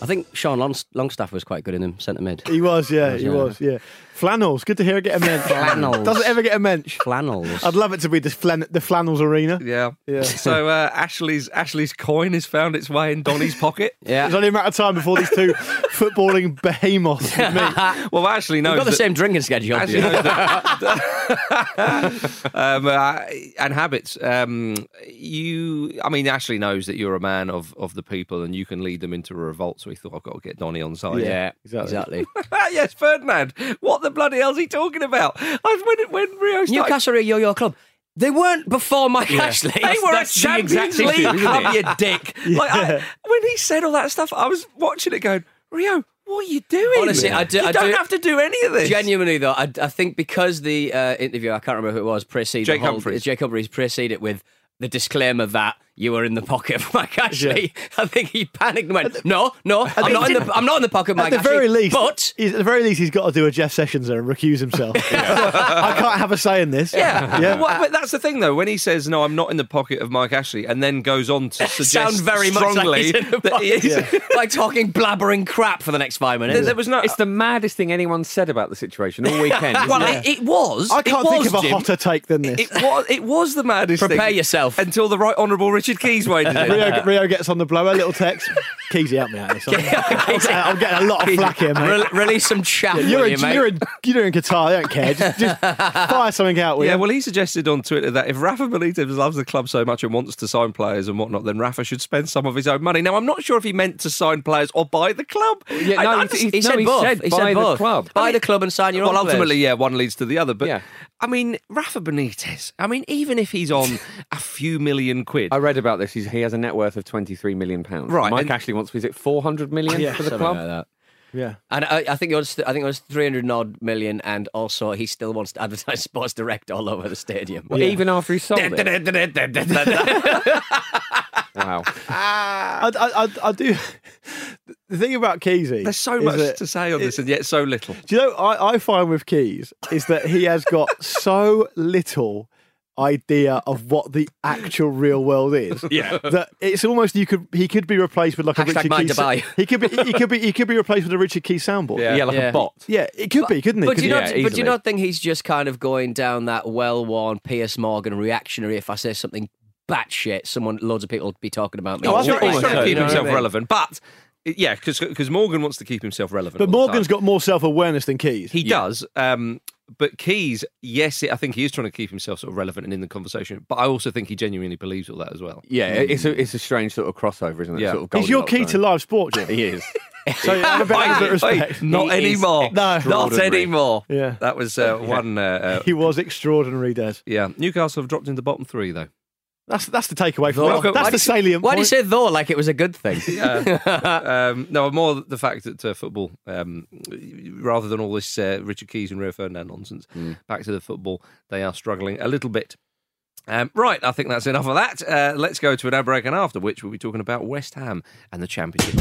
Speaker 5: I think Sean Longstaff was quite good in them centre mid.
Speaker 7: He was, yeah, he
Speaker 5: yeah.
Speaker 7: was, yeah. Flannels. Good to hear it get a mensch.
Speaker 5: Flannels.
Speaker 7: Doesn't ever get a mensch.
Speaker 5: Flannels.
Speaker 7: I'd love it to be the, flan- the flannels arena.
Speaker 4: yeah,
Speaker 7: Yeah.
Speaker 4: So uh, Ashley's Ashley's coin has found its way in Donny's pocket.
Speaker 5: yeah.
Speaker 7: It's only a matter of time before these two footballing behemoths meet.
Speaker 4: Well, Ashley knows
Speaker 5: We've got the
Speaker 4: that-
Speaker 5: same drinking schedule.
Speaker 4: Ashley knows that- um, uh, and habits. Um, you, I mean, Ashley knows that you're a man of, of the people, and you can lead them into a revolt. So he thought, I've got to get Donny on side.
Speaker 5: yeah,
Speaker 7: exactly.
Speaker 5: exactly.
Speaker 4: yes, Ferdinand. What the bloody hell's he talking about? I, when when Rio started,
Speaker 5: Newcastle are a yo-yo club. They weren't before Mike Ashley.
Speaker 4: They were a
Speaker 5: That's the exact
Speaker 4: Champions
Speaker 5: issue,
Speaker 4: League
Speaker 5: isn't
Speaker 4: club, you dick. Like, I, when he said all that stuff, I was watching it going, Rio, what are you doing?
Speaker 5: Honestly, I do-
Speaker 4: You
Speaker 5: I
Speaker 4: don't
Speaker 5: do-
Speaker 4: have to do any of this.
Speaker 5: Genuinely though, I, I think because the uh, interview, I can't remember who it was, preceded
Speaker 4: Jake
Speaker 5: the whole-
Speaker 4: Humphries.
Speaker 5: Jake Humphries preceded it with the disclaimer that you were in the pocket of Mike Ashley. I think he panicked and went, "No, no, I'm not in the I'm not in the pocket of
Speaker 7: At
Speaker 5: Mike
Speaker 7: the
Speaker 5: Ashley."
Speaker 7: very least,
Speaker 5: but
Speaker 7: he's, at the very least, he's got to do a Jeff Sessions there and recuse himself. I can't have a say in this.
Speaker 4: Yeah,
Speaker 7: yeah.
Speaker 4: Well, but that's the thing, though. When he says, "No, I'm not in the pocket of Mike Ashley," and then goes on to suggest
Speaker 5: sounds very much like he's in the
Speaker 4: that he is,
Speaker 5: pocket. like talking blabbering crap for the next five minutes.
Speaker 4: there, there was no.
Speaker 6: It's the maddest thing anyone said about the situation all weekend. isn't
Speaker 4: well,
Speaker 6: it?
Speaker 4: it, it was.
Speaker 7: I can't
Speaker 4: it
Speaker 7: think
Speaker 4: was,
Speaker 7: of a
Speaker 4: Jim.
Speaker 7: hotter take than this.
Speaker 4: It was. It was the maddest. Thing.
Speaker 5: Prepare
Speaker 4: thing
Speaker 5: yourself.
Speaker 4: until the right honourable Richard Keys waded in.
Speaker 7: Rio, Rio gets on the blower, little text. Keezy, help me out. This. I'm, I'm getting- a lot of flack here, mate.
Speaker 9: Re- release some chaff,
Speaker 7: Yeah, you're,
Speaker 9: will
Speaker 7: in,
Speaker 9: you,
Speaker 7: you're, in, you're in Qatar. They don't care. Just, just fire something out. Will
Speaker 4: Yeah,
Speaker 7: you?
Speaker 4: well, he suggested on Twitter that if Rafa Benitez loves the club so much and wants to sign players and whatnot, then Rafa should spend some of his own money. Now, I'm not sure if he meant to sign players or buy the club.
Speaker 6: Yeah,
Speaker 4: I-
Speaker 6: no, he-
Speaker 4: just-
Speaker 6: he-
Speaker 9: he
Speaker 6: no,
Speaker 9: said
Speaker 6: he
Speaker 9: both.
Speaker 6: said
Speaker 9: he
Speaker 6: buy
Speaker 9: said
Speaker 6: the club.
Speaker 9: Buy
Speaker 4: I mean-
Speaker 9: the club and sign your
Speaker 4: well,
Speaker 9: own players.
Speaker 4: ultimately, yeah, one leads to the other. But
Speaker 6: Yeah.
Speaker 4: I mean, Rafa Benitez. I mean, even if he's on a few million quid,
Speaker 6: I read about this. He's, he has a net worth of twenty three million pounds.
Speaker 4: Right,
Speaker 6: Mike
Speaker 4: and-
Speaker 6: Ashley wants. Is it four hundred million
Speaker 7: Yeah,
Speaker 6: for the club?
Speaker 9: like that.
Speaker 7: yeah.
Speaker 9: And I, I think it was I think it was three hundred odd million, and also he still wants to advertise Sports Direct all over the stadium.
Speaker 6: Well, Even after he sold it. wow.
Speaker 7: I, I, I, I do. The thing about Keezy.
Speaker 4: there's so much
Speaker 7: that-
Speaker 4: to say on this and yet so little.
Speaker 7: Do you know I, I find with Keys is that he has got so little idea of what the actual real world is.
Speaker 4: Yeah.
Speaker 7: That it's almost you could he could be replaced with like a Richard
Speaker 9: mind
Speaker 7: Keys.
Speaker 9: to.
Speaker 7: He could be he could be he could be replaced with a Richard Keys soundboard.
Speaker 4: Yeah.
Speaker 6: Yeah, like
Speaker 9: Yeah.
Speaker 6: a bot.
Speaker 7: Yeah, it could be, couldn't he?
Speaker 9: But do you not?
Speaker 6: Yeah,
Speaker 9: but do you not think he's just kind of going down that well-worn Piers Morgan reactionary? If I say something batshit, someone, loads of people will be talking about me.
Speaker 7: Oh, I
Speaker 4: he's
Speaker 7: think
Speaker 4: trying, he's trying to
Speaker 7: so,
Speaker 4: keep
Speaker 7: you know
Speaker 4: himself
Speaker 9: I mean?
Speaker 4: relevant, but yeah, because Morgan wants to keep himself relevant.
Speaker 7: But Morgan's got more self awareness than Keys.
Speaker 4: He does. Um, but Keys, yes, I think he is trying to keep himself sort of relevant and in the conversation. But I also think he genuinely believes all that as well.
Speaker 6: Yeah, it's a it's a strange sort of crossover, isn't it?
Speaker 4: Yeah.
Speaker 6: Sort of
Speaker 7: He's your
Speaker 6: Goldilocks
Speaker 7: key to live sport, Jim.
Speaker 6: He is.
Speaker 7: So you have a bit, have a bit of
Speaker 4: Wait,
Speaker 7: respect.
Speaker 4: not
Speaker 9: He
Speaker 4: anymore.
Speaker 7: No.
Speaker 4: not anymore.
Speaker 7: Yeah.
Speaker 4: that was uh, one. Uh, uh,
Speaker 7: He was extraordinary, Des.
Speaker 4: yeah, Newcastle have dropped into the bottom three though.
Speaker 7: That's that's the takeaway from
Speaker 9: Though.
Speaker 7: it. That's the
Speaker 9: do you-
Speaker 7: salient
Speaker 9: Why do you say though like it was a good thing?
Speaker 4: um, no, more the fact that uh, football, um, rather than all this uh, Richard Keys and Rio Ferdinand nonsense, back to the football, they are struggling a little bit. Um, right, I think that's enough of that. Uh, let's go to an ad break, and after which we'll be talking about West Ham and the Championship.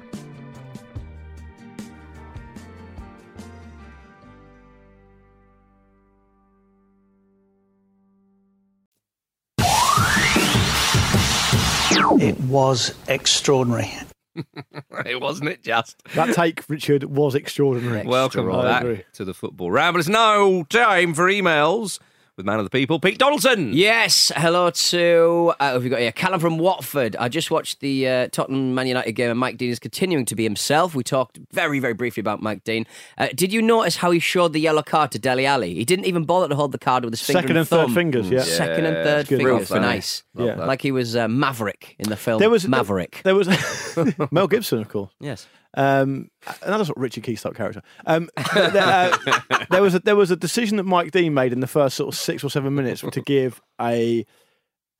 Speaker 10: Was extraordinary.
Speaker 4: it wasn't it just.
Speaker 7: That take, Richard, was extraordinary.
Speaker 4: Welcome
Speaker 7: I
Speaker 4: back to the football ramble. It's now time for emails. With man of the people, Pete Donaldson.
Speaker 5: Yes, hello to uh, who have we got here? Callum from Watford. I just watched the uh, Tottenham Man United game, and Mike Dean is continuing to be himself. We talked very, very briefly about Mike Dean. Uh, did you notice how he showed the yellow card to Dele Alli? He didn't even bother to hold the card with his finger
Speaker 7: Second and
Speaker 5: thumb.
Speaker 7: third fingers, yeah.
Speaker 5: Second and third fingers.
Speaker 7: Real funny.
Speaker 5: Nice.
Speaker 7: Yeah.
Speaker 5: like he was uh, Maverick in the film
Speaker 7: There was
Speaker 5: Maverick.
Speaker 7: There was Mel Gibson, of course.
Speaker 5: Yes.
Speaker 7: Um, another sort of Richard Keys type character. Um, there, uh, there was a, there was a decision that Mike Dean made in the first sort of six or seven minutes to give a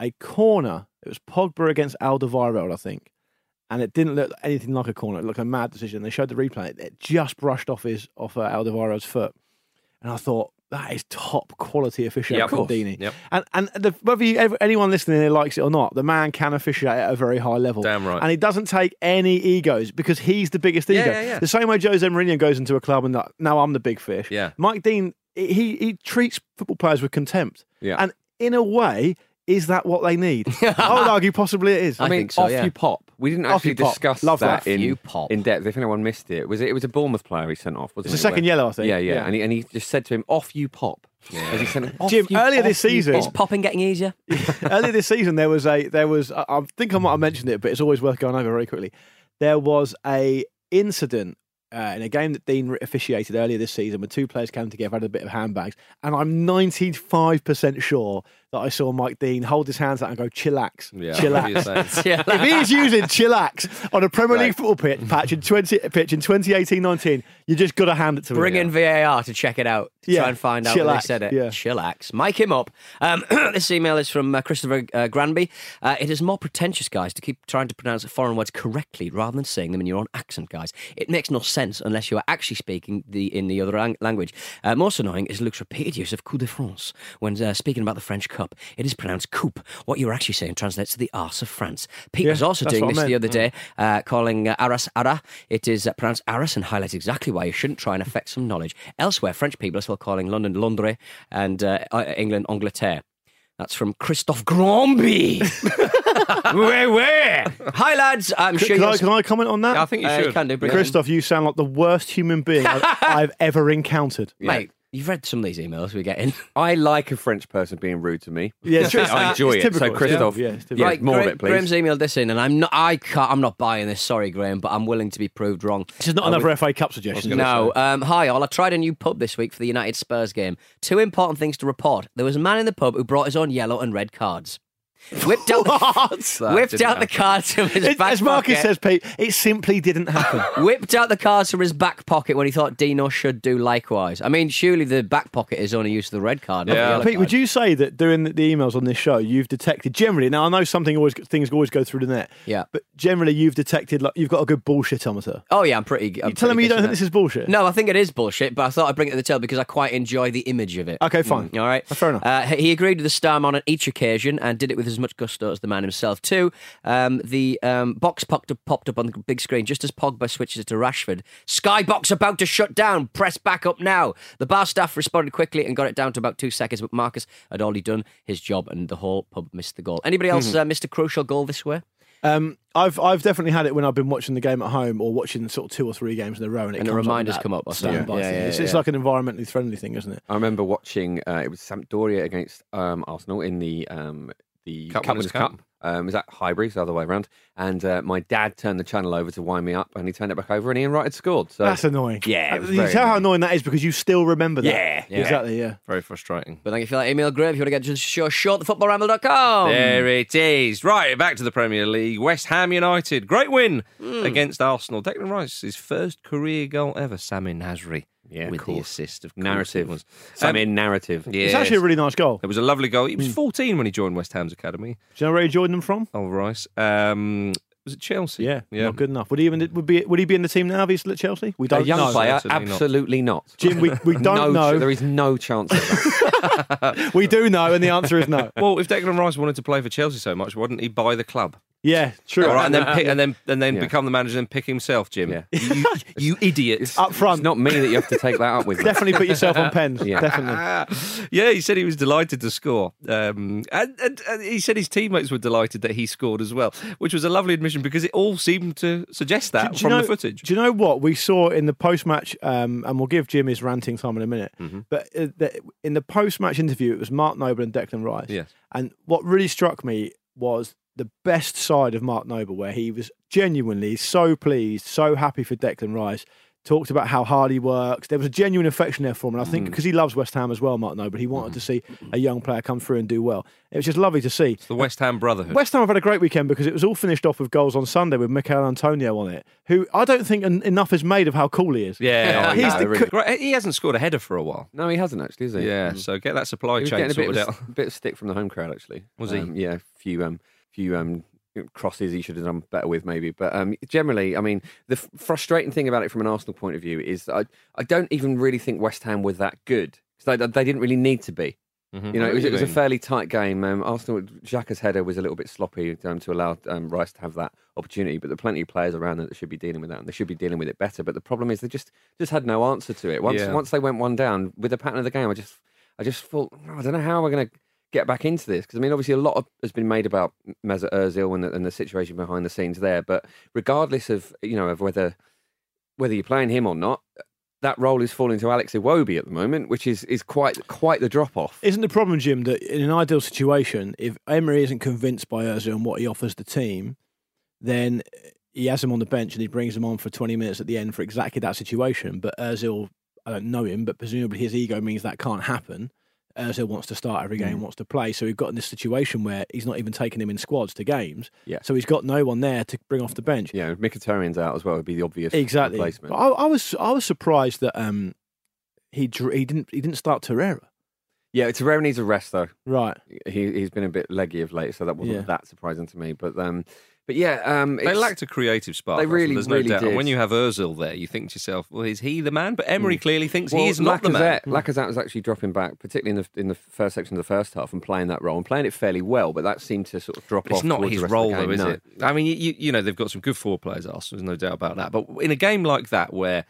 Speaker 7: a corner. It was Pogba against Alderweireld, I think, and it didn't look anything like a corner. It looked like a mad decision. They showed the replay. It, it just brushed off his off uh, Alderweireld's foot, and I thought that is top quality officiating
Speaker 4: Yeah, of
Speaker 7: from
Speaker 4: course. Yep.
Speaker 7: And and the, whether you, ever- anyone listening here likes it or not, the man can officiate at a very high level.
Speaker 4: Damn right.
Speaker 7: And he doesn't take any egos because he's the biggest
Speaker 4: Yeah,
Speaker 7: ego.
Speaker 4: yeah, yeah.
Speaker 7: The same way Jose Mourinho goes into a club and like, now I'm the big fish.
Speaker 4: Yeah.
Speaker 7: Mike Dean, he he treats football players with contempt.
Speaker 6: Yeah.
Speaker 7: And in a way, is that what they need? I would argue possibly it is.
Speaker 6: I, mean, off you pop. We didn't actually
Speaker 7: you pop.
Speaker 6: discuss
Speaker 7: Love
Speaker 6: that,
Speaker 7: that.
Speaker 6: in
Speaker 7: Off pop.
Speaker 6: in depth. If anyone missed it, was it? It was a Bournemouth player he sent off. Wasn't
Speaker 7: It's
Speaker 6: it?
Speaker 7: a second
Speaker 6: Where-
Speaker 7: yellow, I think.
Speaker 6: Yeah, yeah,
Speaker 7: Yeah.
Speaker 6: And, he, and he just said to him, "Off you pop." As he sent him, "Off
Speaker 7: Jim,
Speaker 6: you-
Speaker 7: earlier
Speaker 6: off
Speaker 7: this
Speaker 6: you
Speaker 7: season-
Speaker 6: pop."
Speaker 5: Is popping getting easier?
Speaker 7: Earlier this season, there was a there was I, I think I might have mentioned it, but it's always worth going over very quickly. There was a incident uh, in a game that Dean officiated earlier this season, where two players came together, had a bit of handbags, and I'm 95 percent sure that I saw Mike Dean hold his hands out and go chillax,
Speaker 4: Yeah,
Speaker 7: chillax.
Speaker 4: you're saying.
Speaker 7: if he's using chillax on a Premier League
Speaker 5: Right.
Speaker 7: football pitch, patch in 20 pitch in 2018-19, you just got to hand it to me.
Speaker 5: Bring
Speaker 7: him.
Speaker 5: in VAR to check it out, to
Speaker 7: Yeah.
Speaker 5: try and find out where they said it.
Speaker 7: yeah.
Speaker 5: Chillax. Mic him up. Um, this email is from uh, Christopher uh, Granby. Uh, it is more pretentious, guys, to keep trying to pronounce foreign words correctly rather than saying them in your own accent, guys. It makes no sense unless you are actually speaking the in the other ang- language. Uh, most annoying is Luke's repeated use of coup de France when uh, speaking about the French Cup. It is pronounced coupe. What you're actually saying translates to the arse of France. Pete
Speaker 7: Yeah,
Speaker 5: was also doing this the other day, uh, calling uh, Arras Ara. It is uh, pronounced Arras and highlights exactly why you shouldn't try and affect some knowledge. Elsewhere, French people are still calling London Londres and uh, uh, England Angleterre. That's from Christophe Gromby. where, where? Hi, lads. I'm
Speaker 7: Can,
Speaker 5: sure
Speaker 7: can I, can I comment on that?
Speaker 4: I think you
Speaker 5: Uh, you
Speaker 4: should.
Speaker 5: can do, bring.
Speaker 7: Christophe, you sound like the worst human being I've, I've ever encountered.
Speaker 5: Mate, you've read some of these emails we're getting.
Speaker 6: I like a French person being rude to me.
Speaker 7: Yeah, it's true.
Speaker 6: I enjoy
Speaker 7: It's
Speaker 6: it. So
Speaker 7: typical,
Speaker 6: Christophe,
Speaker 7: yeah,
Speaker 6: yeah,
Speaker 7: it's typical.
Speaker 6: more
Speaker 5: Gra-
Speaker 6: of it, please.
Speaker 5: Graham's emailed this in, and I'm not. I can't. I'm not buying this. Sorry, Graham, but I'm willing to be proved wrong.
Speaker 7: This is not
Speaker 5: Uh,
Speaker 7: another
Speaker 5: with-
Speaker 7: FA Cup suggestion.
Speaker 5: No. Um, hi, all. I tried a new pub this week for the United Spurs game. Two important things to report. There was a man in the pub who brought his own yellow and red cards. Whipped out the,
Speaker 4: That
Speaker 5: whipped out the cards from his
Speaker 7: It-
Speaker 5: back
Speaker 7: as Marcus
Speaker 5: pocket.
Speaker 7: says, Pete, it simply didn't happen.
Speaker 5: Whipped out the cards from his back pocket when he thought Dino should do likewise. I mean, surely the back pocket is only used to the red card. not the
Speaker 4: Yeah.
Speaker 7: Pete,
Speaker 5: card.
Speaker 7: would you say that doing the, the emails on this show, you've detected generally? Now I know something always things always go through the net.
Speaker 5: Yeah.
Speaker 7: but generally you've detected like you've got a good bullshitometer.
Speaker 5: Oh yeah, I'm pretty. I'm
Speaker 7: You telling me you don't think this is bullshit?
Speaker 5: No, I think it is bullshit, but I thought I'd bring it to the table because I quite enjoy the image of it.
Speaker 7: Okay, fine.
Speaker 5: Mm, all right.
Speaker 7: Fair enough.
Speaker 5: Uh, he agreed with the Starman on each occasion and did it with as much gusto as the man himself, too. Um, the um, box popped up, popped up on the big screen just as Pogba switches it to Rashford. Skybox about to shut down. Press back up now. The bar staff responded quickly and got it down to about two seconds, but Marcus had already done his job and the whole pub missed the goal. Anybody else uh, missed a crucial goal this way?
Speaker 7: Um, I've I've definitely had it when I've been watching the game at home or watching sort of two or three games in a row, and, it
Speaker 5: And the
Speaker 7: comes
Speaker 5: reminders
Speaker 7: up
Speaker 5: come up or something.
Speaker 7: standby
Speaker 5: Yeah, yeah,
Speaker 7: it's,
Speaker 5: yeah,
Speaker 7: it's like an environmentally friendly thing, isn't it?
Speaker 6: I remember watching. Uh, it was Sampdoria against um, Arsenal in the um, the
Speaker 4: Cup
Speaker 6: Cup
Speaker 4: Winners'
Speaker 6: Winners'
Speaker 4: Cup.
Speaker 6: Cup. Um, it was at Highbury, so the other way around. And uh, my dad turned the channel over to wind me up, and he turned it back over, and Ian Wright had scored. So
Speaker 7: That's annoying.
Speaker 6: Yeah, it
Speaker 7: Uh,
Speaker 6: was
Speaker 7: you
Speaker 6: very
Speaker 7: tell how
Speaker 6: annoying.
Speaker 7: annoying that is because you still remember that.
Speaker 6: Yeah, yeah.
Speaker 7: exactly. Yeah.
Speaker 4: Very frustrating.
Speaker 5: But thank you for that email, Graham. If you want to get to the show, short, thefootballramble.com.
Speaker 4: There it is. Right, back to the Premier League. West Ham United. Great win
Speaker 5: Hmm.
Speaker 4: against Arsenal. Declan Rice, his first career goal ever. Samir Nasri.
Speaker 6: Yeah,
Speaker 4: with the assist, of course
Speaker 6: narrative
Speaker 4: was.
Speaker 6: Some
Speaker 4: Um,
Speaker 6: in narrative.
Speaker 4: yes.
Speaker 7: It's actually a really nice goal.
Speaker 4: It was a lovely goal. He was 14 when he joined West Ham's academy.
Speaker 7: Do you know where he joined them from?
Speaker 4: Oh, Rice. Um, was it Chelsea?
Speaker 7: Yeah,
Speaker 4: yeah.
Speaker 7: not good enough. Would he even would be would he be in the team now if he's at Chelsea? We don't
Speaker 6: young
Speaker 7: know.
Speaker 6: player,
Speaker 4: not.
Speaker 6: absolutely not.
Speaker 7: Jim, we, we don't
Speaker 6: no,
Speaker 7: know.
Speaker 6: There is no chance of that.
Speaker 7: we do know, and the answer is no.
Speaker 4: Well, if Declan Rice wanted to play for Chelsea so much, why didn't he buy the club?
Speaker 7: Yeah, true.
Speaker 4: All right, and then pick, and then and then
Speaker 6: Yeah.
Speaker 4: become the manager and pick himself, Jim.
Speaker 6: Yeah.
Speaker 4: You, you idiot.
Speaker 7: Up front,
Speaker 6: It's not me that you have to take that up with.
Speaker 7: definitely put yourself on pens.
Speaker 6: Yeah.
Speaker 7: Definitely.
Speaker 4: yeah, he said he was delighted to score, um, and, and, and he said his teammates were delighted that he scored as well, which was a lovely admission because it all seemed to suggest that
Speaker 7: Do you
Speaker 4: from
Speaker 7: know-
Speaker 4: the footage.
Speaker 7: Do you know what we saw in the post-match? Um, and we'll give Jim his ranting time in a minute.
Speaker 4: Mm-hmm.
Speaker 7: But uh, the, in the post-match interview, it was Mark Noble and Declan Rice.
Speaker 4: Yes.
Speaker 7: And what really struck me was the best side of Mark Noble, where he was genuinely so pleased, so happy for Declan Rice. Talked about how hard he works. There was a genuine affection there for him, and I think
Speaker 4: Mm.
Speaker 7: because he loves West Ham as well, Mark Noble, he wanted to see a young player come through and do well. It was just lovely to see.
Speaker 4: The West Ham Brotherhood.
Speaker 7: West Ham have had a great weekend because it was all finished off with goals on Sunday with Michail Antonio on it, who I don't think en- enough is made of how cool he is.
Speaker 4: yeah,
Speaker 7: he's
Speaker 6: yeah,
Speaker 7: the
Speaker 6: really.
Speaker 7: co-
Speaker 4: Great. He hasn't scored a header for a while.
Speaker 6: No, he hasn't actually, has he?
Speaker 4: Yeah,
Speaker 6: Mm.
Speaker 4: so get that supply
Speaker 6: he was
Speaker 4: chain
Speaker 6: getting a bit
Speaker 4: sorted
Speaker 6: of,
Speaker 4: out.
Speaker 6: a bit of stick from the home crowd actually.
Speaker 4: Was he?
Speaker 6: Um, yeah, a few um, few um, crosses he should have done better with maybe. But um, generally, I mean, the f- frustrating thing about it from an Arsenal point of view is I I don't even really think West Ham were that good because they, they didn't really need to be.
Speaker 4: Mhm.
Speaker 6: You know, it was, it was a fairly tight game. Um, Arsenal, Xhaka's header was a little bit sloppy um, to allow um, Rice to have that opportunity, but there are plenty of players around that should be dealing with that, and they should be dealing with it better. But the problem is they just just had no answer to it. Once
Speaker 4: Yeah.
Speaker 6: once they went one down with the pattern of the game, I just I just thought "Oh, I don't know how we're going to get back into this because I mean obviously a lot of, has been made about Mesut Ozil and the, and the situation behind the scenes there, but regardless of you know of whether whether you're playing him or not. That role is falling to Alex Iwobi at the moment, which is, is quite quite the drop off.
Speaker 7: Isn't the problem, Jim, that in an ideal situation, if Emery isn't convinced by Ozil and what he offers the team, then he has him on the bench and he brings him on for 20 minutes at the end for exactly that situation. But Ozil, I don't know him, but presumably his ego means that can't happen. Ozil wants to start every
Speaker 6: Mm.
Speaker 7: game, wants to play. So we've got in this situation where he's not even taking him in squads to games.
Speaker 6: Yeah.
Speaker 7: So he's got no one there to bring off the bench.
Speaker 6: Yeah, Mkhitaryan's out as well would be the obvious
Speaker 7: Exactly.
Speaker 6: replacement.
Speaker 7: I, I was I was surprised that um he he didn't he didn't start Torreira.
Speaker 6: Yeah, Torreira needs a rest though.
Speaker 7: Right.
Speaker 6: He he's been a bit leggy of late, so that wasn't
Speaker 7: Yeah.
Speaker 6: that surprising to me. But um, but yeah, um,
Speaker 4: They lacked a creative spark.
Speaker 6: They really,
Speaker 4: there's no
Speaker 6: really
Speaker 4: doubt. And
Speaker 6: did.
Speaker 4: when you have Ozil there, you think to yourself, "Well, is he the man?" But Emery
Speaker 6: Mm.
Speaker 4: clearly thinks
Speaker 6: Well,
Speaker 4: he is not the man.
Speaker 6: Lacazette, was actually dropping back, particularly in the in the first section of the first half, and playing that role and playing it fairly well. But that seemed to sort of drop
Speaker 4: But
Speaker 6: off.
Speaker 4: it's not his role, though, is
Speaker 6: No.
Speaker 4: it? I mean, you, you know, they've got some good forward players, at Arsenal, there's no doubt about that. But in a game like that, where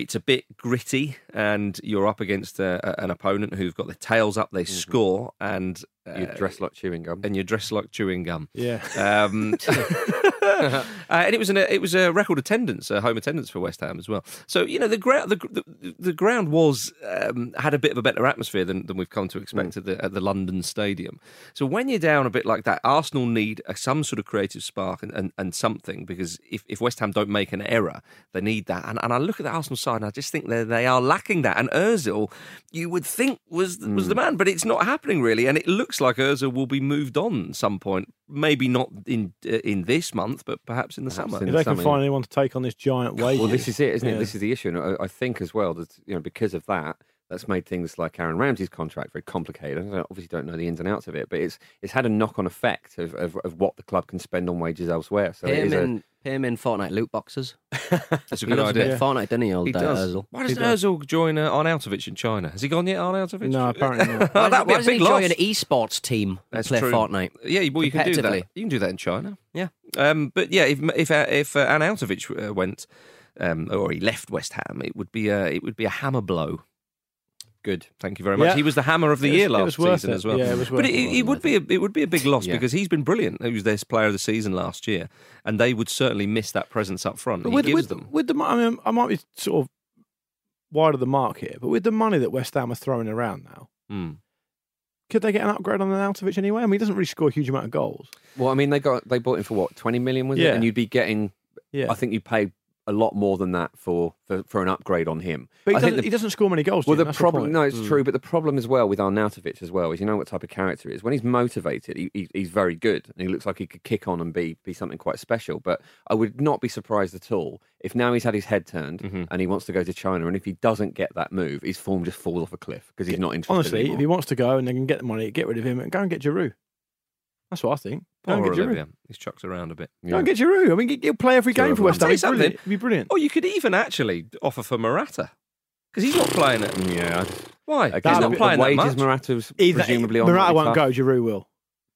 Speaker 4: it's a bit gritty and you're up against a, a- an opponent who've got their tails up, they score, and uh,
Speaker 6: You dress like chewing gum.
Speaker 4: and you're dressed like chewing gum.
Speaker 7: Yeah.
Speaker 4: Um, uh, and it was an, it was a record attendance, a home attendance for West Ham as well. So you know the ground the, the, the ground was um, had a bit of a better atmosphere than, than we've come to expect at, the, at the London Stadium. So when you're down a bit like that, Arsenal need a, some sort of creative spark and, and, and something because if, if West Ham don't make an error, they need that. And, and I look at the Arsenal side and I just think they they are lacking that. And Özil, you would think was was the man, but it's not happening really. And it looks like Özil will be moved on some point. Maybe not in uh, in this month, but perhaps in the
Speaker 6: Perhaps
Speaker 4: summer.
Speaker 6: in
Speaker 7: If
Speaker 6: the
Speaker 7: they can find anyone to take on this giant wave.
Speaker 6: Well, this is it, isn't it? This is the issue, and I, I think as well that you know because of that, that's made things like Aaron Ramsey's contract very complicated. I obviously don't know the ins and outs of it, but it's it's had a knock on effect of, of, of what the club can spend on wages elsewhere. So it
Speaker 11: Pay him,
Speaker 6: is a,
Speaker 11: in, pay him in Fortnite loot boxes.
Speaker 4: That's a
Speaker 11: He
Speaker 4: good
Speaker 11: a bit
Speaker 4: idea.
Speaker 11: of Fortnite, doesn't he, old
Speaker 4: He
Speaker 11: uh,
Speaker 4: does.
Speaker 11: Ozil?
Speaker 4: Why doesn't Ozil join uh, Arnautovic in China? Has he gone yet, Arnautovic?
Speaker 7: No, apparently not.
Speaker 4: oh, that'd be
Speaker 11: Why
Speaker 4: a
Speaker 11: doesn't
Speaker 4: big
Speaker 11: he
Speaker 4: loss.
Speaker 11: join an esports team and
Speaker 4: That's
Speaker 11: play
Speaker 4: true.
Speaker 11: Fortnite?
Speaker 4: Yeah, well, you can do that. You can do that in China.
Speaker 11: Yeah.
Speaker 4: Um, but yeah, if if uh, if uh, Arnautovic uh, went um, or he left West Ham, it would be a it would be a hammer blow. Good, thank you very much.
Speaker 7: Yeah.
Speaker 4: He was the hammer of the
Speaker 7: It was-
Speaker 4: year
Speaker 7: it
Speaker 4: last
Speaker 7: was worth
Speaker 4: season
Speaker 7: it.
Speaker 4: as well.
Speaker 7: Yeah, it was worth
Speaker 4: but
Speaker 7: it.
Speaker 4: it, it, would be a, it would be a big loss
Speaker 6: Yeah.
Speaker 4: because he's been brilliant. He was their player of the season last year, and they would certainly miss that presence up front.
Speaker 7: But
Speaker 4: he
Speaker 7: with,
Speaker 4: gives
Speaker 7: with,
Speaker 4: them.
Speaker 7: with the, I mean, I might be sort of wide of the mark here, but with the money that West Ham are throwing around now,
Speaker 4: Hmm.
Speaker 7: could they get an upgrade on Arnautovic anyway? I mean, he doesn't really score a huge amount of goals.
Speaker 6: well, I mean, they got they bought him for what twenty million was it?
Speaker 7: Yeah.
Speaker 6: And you'd be getting,
Speaker 7: Yeah,
Speaker 6: I think you pay a lot more than that for for, for an upgrade on him.
Speaker 7: but he
Speaker 6: I
Speaker 7: doesn't,
Speaker 6: the-
Speaker 7: he doesn't score many goals.
Speaker 6: Well, the problem,
Speaker 7: point.
Speaker 6: no, it's
Speaker 4: Hmm.
Speaker 6: true, but the problem as well with Arnautovic as well is you know what type of character he is. When he's motivated, he, he, he's very good, and he looks like he could kick on and be be something quite special. But I would not be surprised at all if now he's had his head turned
Speaker 4: Mm-hmm.
Speaker 6: and he wants to go to China, and if he doesn't get that move, his form just falls off a cliff because he's not interested.
Speaker 7: Honestly,
Speaker 6: anymore.
Speaker 7: if he wants to go and they can get the money, get rid of him and go and get Giroud. That's what I think. Go and
Speaker 4: Poor
Speaker 7: get Giroud.
Speaker 4: He's chucked around a bit. Yeah.
Speaker 7: Go and get Giroud. I mean, he'll play every game for West Ham.
Speaker 4: I'll
Speaker 7: He's brilliant. He'd be brilliant.
Speaker 4: Or you could even actually offer for Morata because he's not playing it.
Speaker 6: yeah,
Speaker 4: Why?
Speaker 6: again,
Speaker 4: he's not
Speaker 6: the
Speaker 4: playing that
Speaker 6: wages
Speaker 4: much.
Speaker 6: Morata's
Speaker 7: Either,
Speaker 6: presumably on.
Speaker 7: Morata won't
Speaker 6: tough.
Speaker 7: go. Giroud will.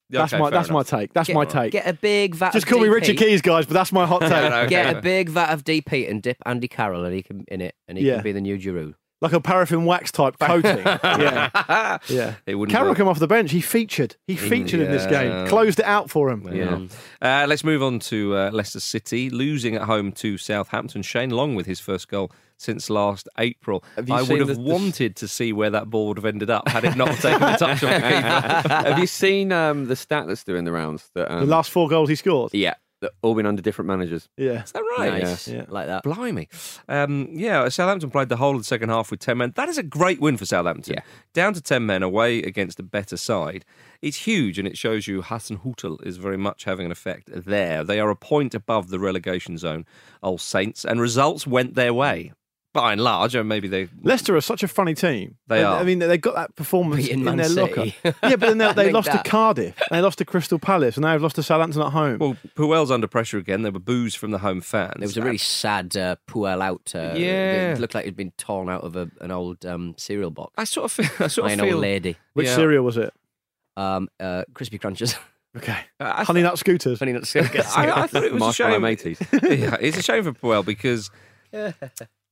Speaker 7: That's
Speaker 4: Okay,
Speaker 7: my
Speaker 4: fair
Speaker 7: that's my take. That's
Speaker 11: Get-
Speaker 7: my take.
Speaker 11: Get a big vat.
Speaker 7: Just
Speaker 11: of
Speaker 7: call me Richard Keys, guys, but that's my hot take.
Speaker 4: Okay.
Speaker 11: Get a big vat of DP and dip Andy Carroll, and he can in it, and he
Speaker 7: Yeah.
Speaker 11: can be the new Giroud.
Speaker 7: Like a paraffin wax type coating. yeah, yeah.
Speaker 4: It wouldn't
Speaker 7: Carroll
Speaker 4: work.
Speaker 7: came off the bench. He featured. He featured in this game. Closed it out for him.
Speaker 4: Yeah. Uh, let's move on to uh, Leicester City losing at home to Southampton. Shane Long with his first goal since last April.
Speaker 6: Have you
Speaker 4: I would have
Speaker 6: the- the-
Speaker 4: wanted to see where that ball would have ended up had it not taken the touch off the keeper.
Speaker 6: Have you seen um, the stat that's doing the rounds? That um,
Speaker 7: The last four goals he scored.
Speaker 6: yeah, that all been under different managers.
Speaker 7: Yeah.
Speaker 4: Is that right?
Speaker 11: Nice,
Speaker 7: Yeah.
Speaker 11: like that.
Speaker 4: Blimey. Um, yeah, Southampton played the whole of the second half with 10 men. That is a great win for Southampton.
Speaker 6: Yeah.
Speaker 4: Down to 10 men away against a better side. It's huge and it shows you Hasenhüttl is very much having an effect there. They are a point above the relegation zone, Old Saints, and results went their way. By and large, and maybe they.
Speaker 7: Leicester are such a funny team.
Speaker 4: They
Speaker 7: I-
Speaker 4: are.
Speaker 7: I mean, they've got that performance
Speaker 11: Beating
Speaker 7: in
Speaker 11: Man
Speaker 7: their
Speaker 11: City.
Speaker 7: locker. Yeah, but then they, they lost
Speaker 11: that-
Speaker 7: to Cardiff, and they lost to Crystal Palace, and now they've lost to Southampton at home.
Speaker 4: Well, Puel's under pressure again. There were boos from the home fans.
Speaker 11: It was a really sad uh, Puel out. Uh,
Speaker 4: Yeah.
Speaker 11: It looked like he'd been torn out of a, an old um, cereal box.
Speaker 4: I sort of feel. I sort
Speaker 11: By
Speaker 4: of
Speaker 11: an
Speaker 4: feel.
Speaker 11: old lady.
Speaker 7: Which
Speaker 4: yeah.
Speaker 7: cereal was it?
Speaker 11: Um, uh, crispy crunches.
Speaker 7: Okay.
Speaker 4: I,
Speaker 7: Honey Nut Scooters.
Speaker 11: Honey Nut Scooters.
Speaker 4: I, I thought it was a
Speaker 6: Marshmallow
Speaker 4: shame. yeah, it's a shame for Puel because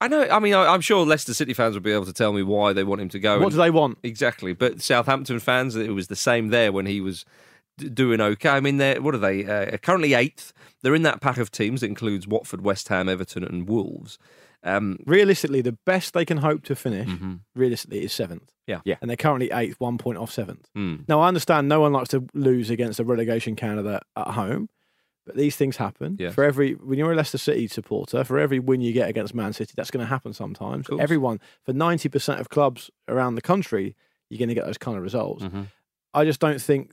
Speaker 4: I know. I mean, I, I'm sure Leicester City fans will be able to tell me why they want him to go.
Speaker 7: What
Speaker 4: and-
Speaker 7: do they want?
Speaker 4: exactly? But Southampton fans, it was the same there when he was d- doing okay. I mean, they're what are they? Uh, currently eighth. They're in that pack of teams that includes Watford, West Ham, Everton, and Wolves. Um,
Speaker 7: Realistically, the best they can hope to finish, realistically, is seventh.
Speaker 4: Yeah.
Speaker 6: Yeah.
Speaker 7: And they're currently eighth, one point off seventh.
Speaker 4: mm,
Speaker 7: Now, I understand no one likes to lose against a relegation candidate at home, but these things happen.
Speaker 4: Yes.
Speaker 7: For every when you're a Leicester City supporter, for every win you get against Man City, that's going to happen sometimes. Everyone, for ninety percent of clubs around the country, you're going to get those kind of results.
Speaker 4: Mhm.
Speaker 7: I just don't think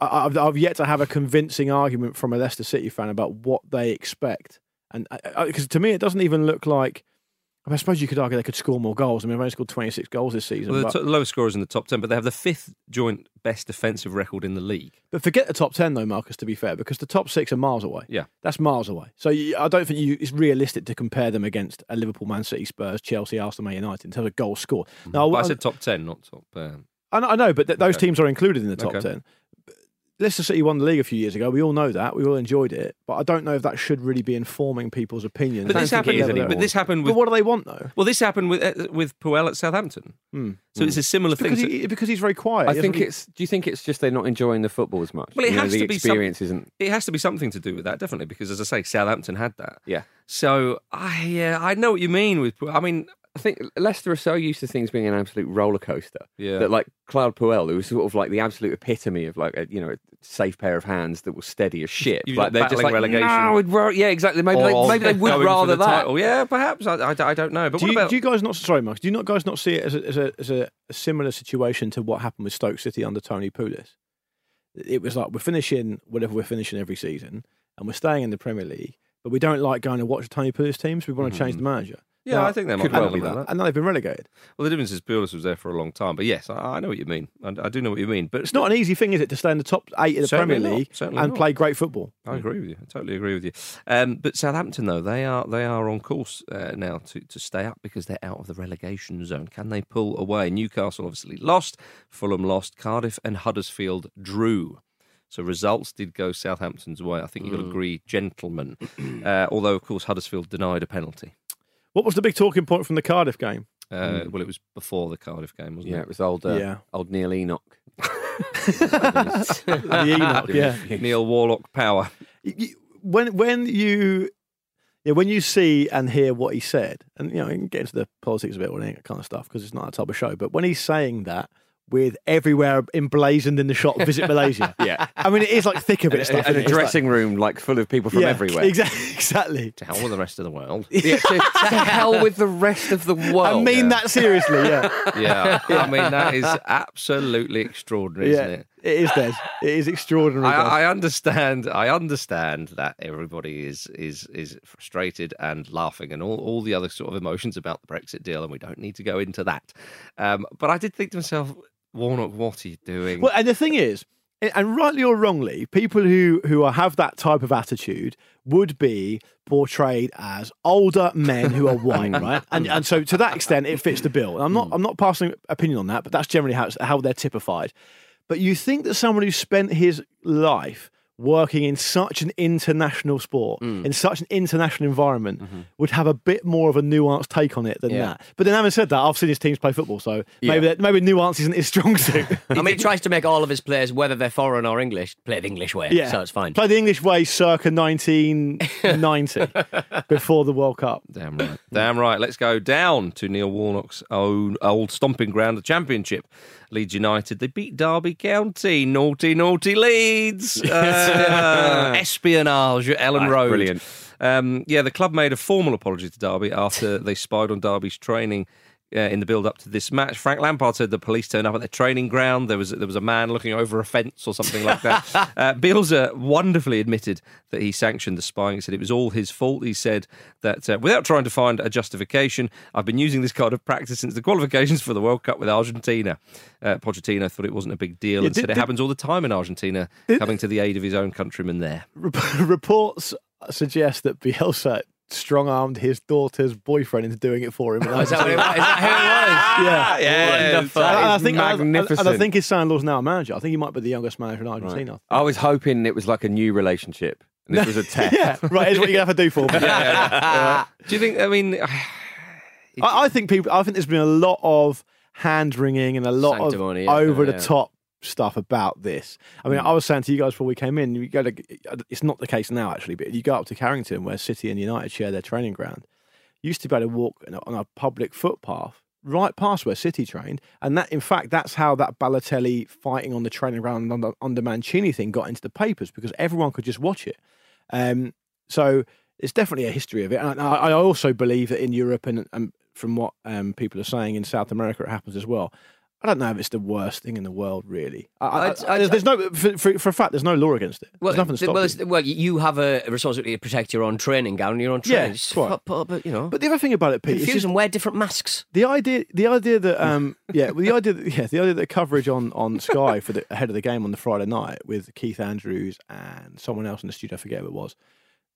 Speaker 7: I- I've, I've yet to have a convincing argument from a Leicester City fan about what they expect, and because to me, it doesn't even look like. I suppose you could argue they could score more goals. I mean, they've only scored 26 goals this season.
Speaker 4: well, the
Speaker 7: but-
Speaker 4: lowest scorers in the top ten, but they have the fifth joint best defensive record in the league.
Speaker 7: But forget the top 10, though, Marcus, to be fair, because the top six are miles away.
Speaker 4: Yeah.
Speaker 7: That's miles away. So you, I don't think you, it's realistic to compare them against a Liverpool, Man City, Spurs, Chelsea, Arsenal, Man United in terms of goals scored. Now,
Speaker 4: But I
Speaker 7: I,
Speaker 4: said top ten, not top. Um,
Speaker 7: I, know- I know, but th- those
Speaker 4: Okay.
Speaker 7: teams are included in the top
Speaker 4: Okay.
Speaker 7: 10. Leicester City won the league a few years ago. We all know that. We all enjoyed it. But I don't know if that should really be informing people's opinions.
Speaker 4: but this happened.
Speaker 7: it ever
Speaker 4: But this happened
Speaker 7: But what do they want, though?
Speaker 4: Well, this happened with uh, with Puel at Southampton.
Speaker 7: Hmm.
Speaker 4: So it's a similar thing.
Speaker 7: Because, he, because he's very quiet.
Speaker 6: I think
Speaker 7: doesn't-
Speaker 6: it's. Do you think it's just they're not enjoying the football as much?
Speaker 4: Well, it
Speaker 6: You know,
Speaker 4: has
Speaker 6: the
Speaker 4: to be some-
Speaker 6: experience isn't.
Speaker 4: It has to be something to do with that, definitely, because as I say, Southampton had that.
Speaker 6: Yeah.
Speaker 4: So I, yeah, I know what you mean with. I mean,
Speaker 6: I think Leicester are so used to things being an absolute roller coaster
Speaker 4: Yeah.
Speaker 6: that, like Claude Puel, who was sort of like the absolute epitome of like a you know a safe pair of hands that was steady as shit.
Speaker 4: You're
Speaker 6: like they're just like
Speaker 4: relegation.
Speaker 6: no, we'd yeah, exactly. Maybe
Speaker 4: or
Speaker 6: they, maybe they would rather
Speaker 4: the
Speaker 6: that.
Speaker 4: Title. Yeah, perhaps. I, I, I don't know. But
Speaker 7: do
Speaker 4: what
Speaker 7: you,
Speaker 4: about?
Speaker 7: do you guys not sorry, Mark? Do you not guys not see it as a, as a as a, a similar situation to what happened with Stoke City under Tony Pulis? It was like we're finishing whatever we're finishing every season, and we're staying in the Premier League, but we don't like going to watch Tony Pulis teams. We want to mm-hmm. change the manager.
Speaker 4: Yeah, I think there might
Speaker 6: well be that.
Speaker 4: that.
Speaker 7: and now they've been relegated.
Speaker 4: Well, the difference is Pulis was there for a long time. But yes, I, I know what you mean. I, I do know what you mean. But
Speaker 7: It's not an easy thing, is it, to stay in the top eight of the Premier League and
Speaker 4: not.
Speaker 7: play great football?
Speaker 4: I agree with you. I totally agree with you. Um, but Southampton, though, they are they are on course uh, now to, to stay up because they're out of the relegation zone. Can they pull away? Newcastle obviously lost, Fulham lost, Cardiff and Huddersfield drew. So results did go Southampton's way. I think got to agree, gentlemen. Uh, although, of course, Huddersfield denied a penalty.
Speaker 7: What was the big talking point from the Cardiff game?
Speaker 4: Uh, Well, it was before the Cardiff game, wasn't
Speaker 6: Yeah,
Speaker 4: it?
Speaker 6: it was old. Uh,
Speaker 7: Yeah.
Speaker 6: old Neil Enoch.
Speaker 7: the Enoch, yeah.
Speaker 4: Neil Warlock power.
Speaker 7: Y- y- when when you yeah, when you see and hear what he said, and you know, you can get into the politics a bit or any kind of stuff because it's not that type of show. But when he's saying that with everywhere emblazoned in the shot, visit Malaysia.
Speaker 6: Yeah.
Speaker 7: I mean, it is like thick a bit of stuff.
Speaker 6: and a
Speaker 7: isn't it? It's like-
Speaker 6: dressing room like full of people from
Speaker 7: yeah,
Speaker 6: everywhere.
Speaker 7: Exactly. Exactly.
Speaker 4: To hell with the rest of the world.
Speaker 6: Yeah, to, to hell with the rest of the world.
Speaker 7: I mean that seriously. Yeah.
Speaker 4: yeah. I mean, that is absolutely extraordinary,
Speaker 7: yeah.
Speaker 4: isn't it?
Speaker 7: It is Des. It is extraordinary.
Speaker 4: I, I understand. I understand that everybody is is is frustrated and laughing and all, all the other sort of emotions about the Brexit deal, and we don't need to go into that. Um, but I did think to myself, Warnock, what are you doing?
Speaker 7: Well, and the thing is, and rightly or wrongly, people who who have that type of attitude would be portrayed as older men who are white, right? And and so to that extent, it fits the bill. And I'm not mm. I'm not passing opinion on that, but that's generally how how they're typified. But you think that someone who spent his life working in such an international sport,
Speaker 5: Mm.
Speaker 7: in such an international environment, would have a bit more of a nuanced take on it than
Speaker 5: Mm-hmm. Yeah.
Speaker 7: that. But then, having said that, I've seen his teams play football, so maybe
Speaker 5: Yeah.
Speaker 7: that, maybe nuance isn't his strong suit.
Speaker 5: I mean, he tries to make all of his players, whether they're foreign or English, play the English way.
Speaker 7: yeah,
Speaker 5: So it's fine.
Speaker 7: Play the English way, circa 1990, before the World Cup.
Speaker 4: Damn right. Damn right. Let's go down to Neil Warnock's own old stomping ground, the Championship. Leeds United. They beat Derby County. Naughty, naughty Leeds. Uh, espionage at Elland
Speaker 6: That's
Speaker 4: Road.
Speaker 6: brilliant.
Speaker 4: Um, yeah, the club made a formal apology to Derby after they spied on Derby's training. Uh, in the build-up to this match, Frank Lampard said the police turned up at their training ground. There was there was a man looking over a fence or something like that. uh, Bielsa wonderfully admitted that he sanctioned the spying. He said it was all his fault. He said that uh, without trying to find a justification, I've been using this card of practice since the qualifications for the World Cup with Argentina. Uh, Pochettino thought it wasn't a big deal
Speaker 7: Yeah,
Speaker 4: and
Speaker 7: did-
Speaker 4: said it
Speaker 7: did-
Speaker 4: happens all the time in Argentina, coming to the aid of his own countrymen there.
Speaker 7: Reports suggest that Bielsa strong armed his daughter's boyfriend into doing it for him.
Speaker 5: Oh, is that what it that who it was?
Speaker 7: Yeah,
Speaker 4: Yeah,
Speaker 5: Wonderful.
Speaker 7: And I
Speaker 6: is
Speaker 7: think, and I- and I think his son-in-law's now a manager. I think he might be the youngest manager in Argentina.
Speaker 6: I was hoping it was like a new relationship. And this was a test.
Speaker 7: Yeah, right. Here's what you're gonna have to do for me.
Speaker 4: Do you think? I mean,
Speaker 7: I, I think people. I think there's been a lot of hand wringing and a lot
Speaker 5: Sanctimony,
Speaker 7: of
Speaker 5: yeah,
Speaker 7: over the
Speaker 5: yeah.
Speaker 7: top stuff about this. I mean, I was saying to you guys before we came in, you go to. It's not the case now actually, but you go up to Carrington where City and United share their training ground. You used to be able to walk on a- on a public footpath right past where City trained, and that in fact that's how that Balotelli fighting on the training ground under, under Mancini thing got into the papers because everyone could just watch it. Um, so it's definitely a history of it. And I, I also believe that in Europe and, and from what um, people are saying in South America, it happens as well. I don't know if it's the worst thing in the world, really. I, I,
Speaker 5: I'd-
Speaker 7: there's, no, for, for, for a fact, there's no law against it.
Speaker 5: Well,
Speaker 7: there's nothing to stop
Speaker 5: well,
Speaker 7: you.
Speaker 5: well, you have a responsibility to protect your own training gown and your own
Speaker 7: Yeah,
Speaker 5: training. Just
Speaker 7: quite.
Speaker 5: put- put- but, you know,
Speaker 7: But the other thing about it, Pete, is
Speaker 5: confuse and wear different masks.
Speaker 7: the idea, the idea that, um, yeah, well, the idea, that, yeah, the idea that coverage on on Sky for the ahead of the game on the Friday night with Keith Andrews and someone else in the studio, I forget who it was.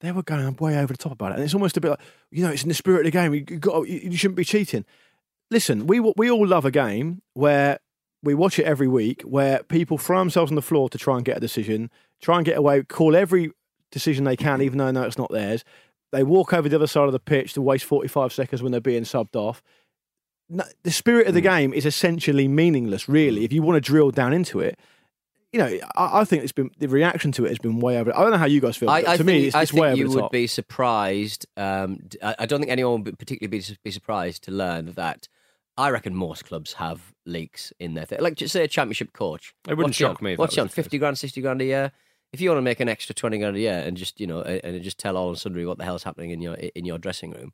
Speaker 7: They were going way over the top about it, and it's almost a bit like, you know, it's in the spirit of the game. You, you got, you, you shouldn't be cheating. Listen, we we all love a game where we watch it every week, where people throw themselves on the floor to try and get a decision, try and get away, call every decision they can, even though know it's not theirs. They walk over the other side of the pitch to waste 45 seconds when they're being subbed off. No, the spirit of the game is essentially meaningless, really. If you want to drill down into it, you know, I, I think it's been the reaction to it has been way over. I don't know how you guys feel.
Speaker 5: I,
Speaker 7: to
Speaker 5: think,
Speaker 7: me, it's,
Speaker 5: I
Speaker 7: it's
Speaker 5: think
Speaker 7: way over
Speaker 5: you would be surprised. Um, I don't think anyone would particularly be, be surprised to learn that. I reckon most clubs have leaks in their thing. Like, just say a championship coach.
Speaker 4: It wouldn't
Speaker 5: What's
Speaker 4: shock
Speaker 5: on?
Speaker 4: me
Speaker 5: What's on? Fifty grand, sixty grand a year. If you want to make an extra twenty grand a year and just you know and and just tell all and sundry what the hell's happening in your in your dressing room,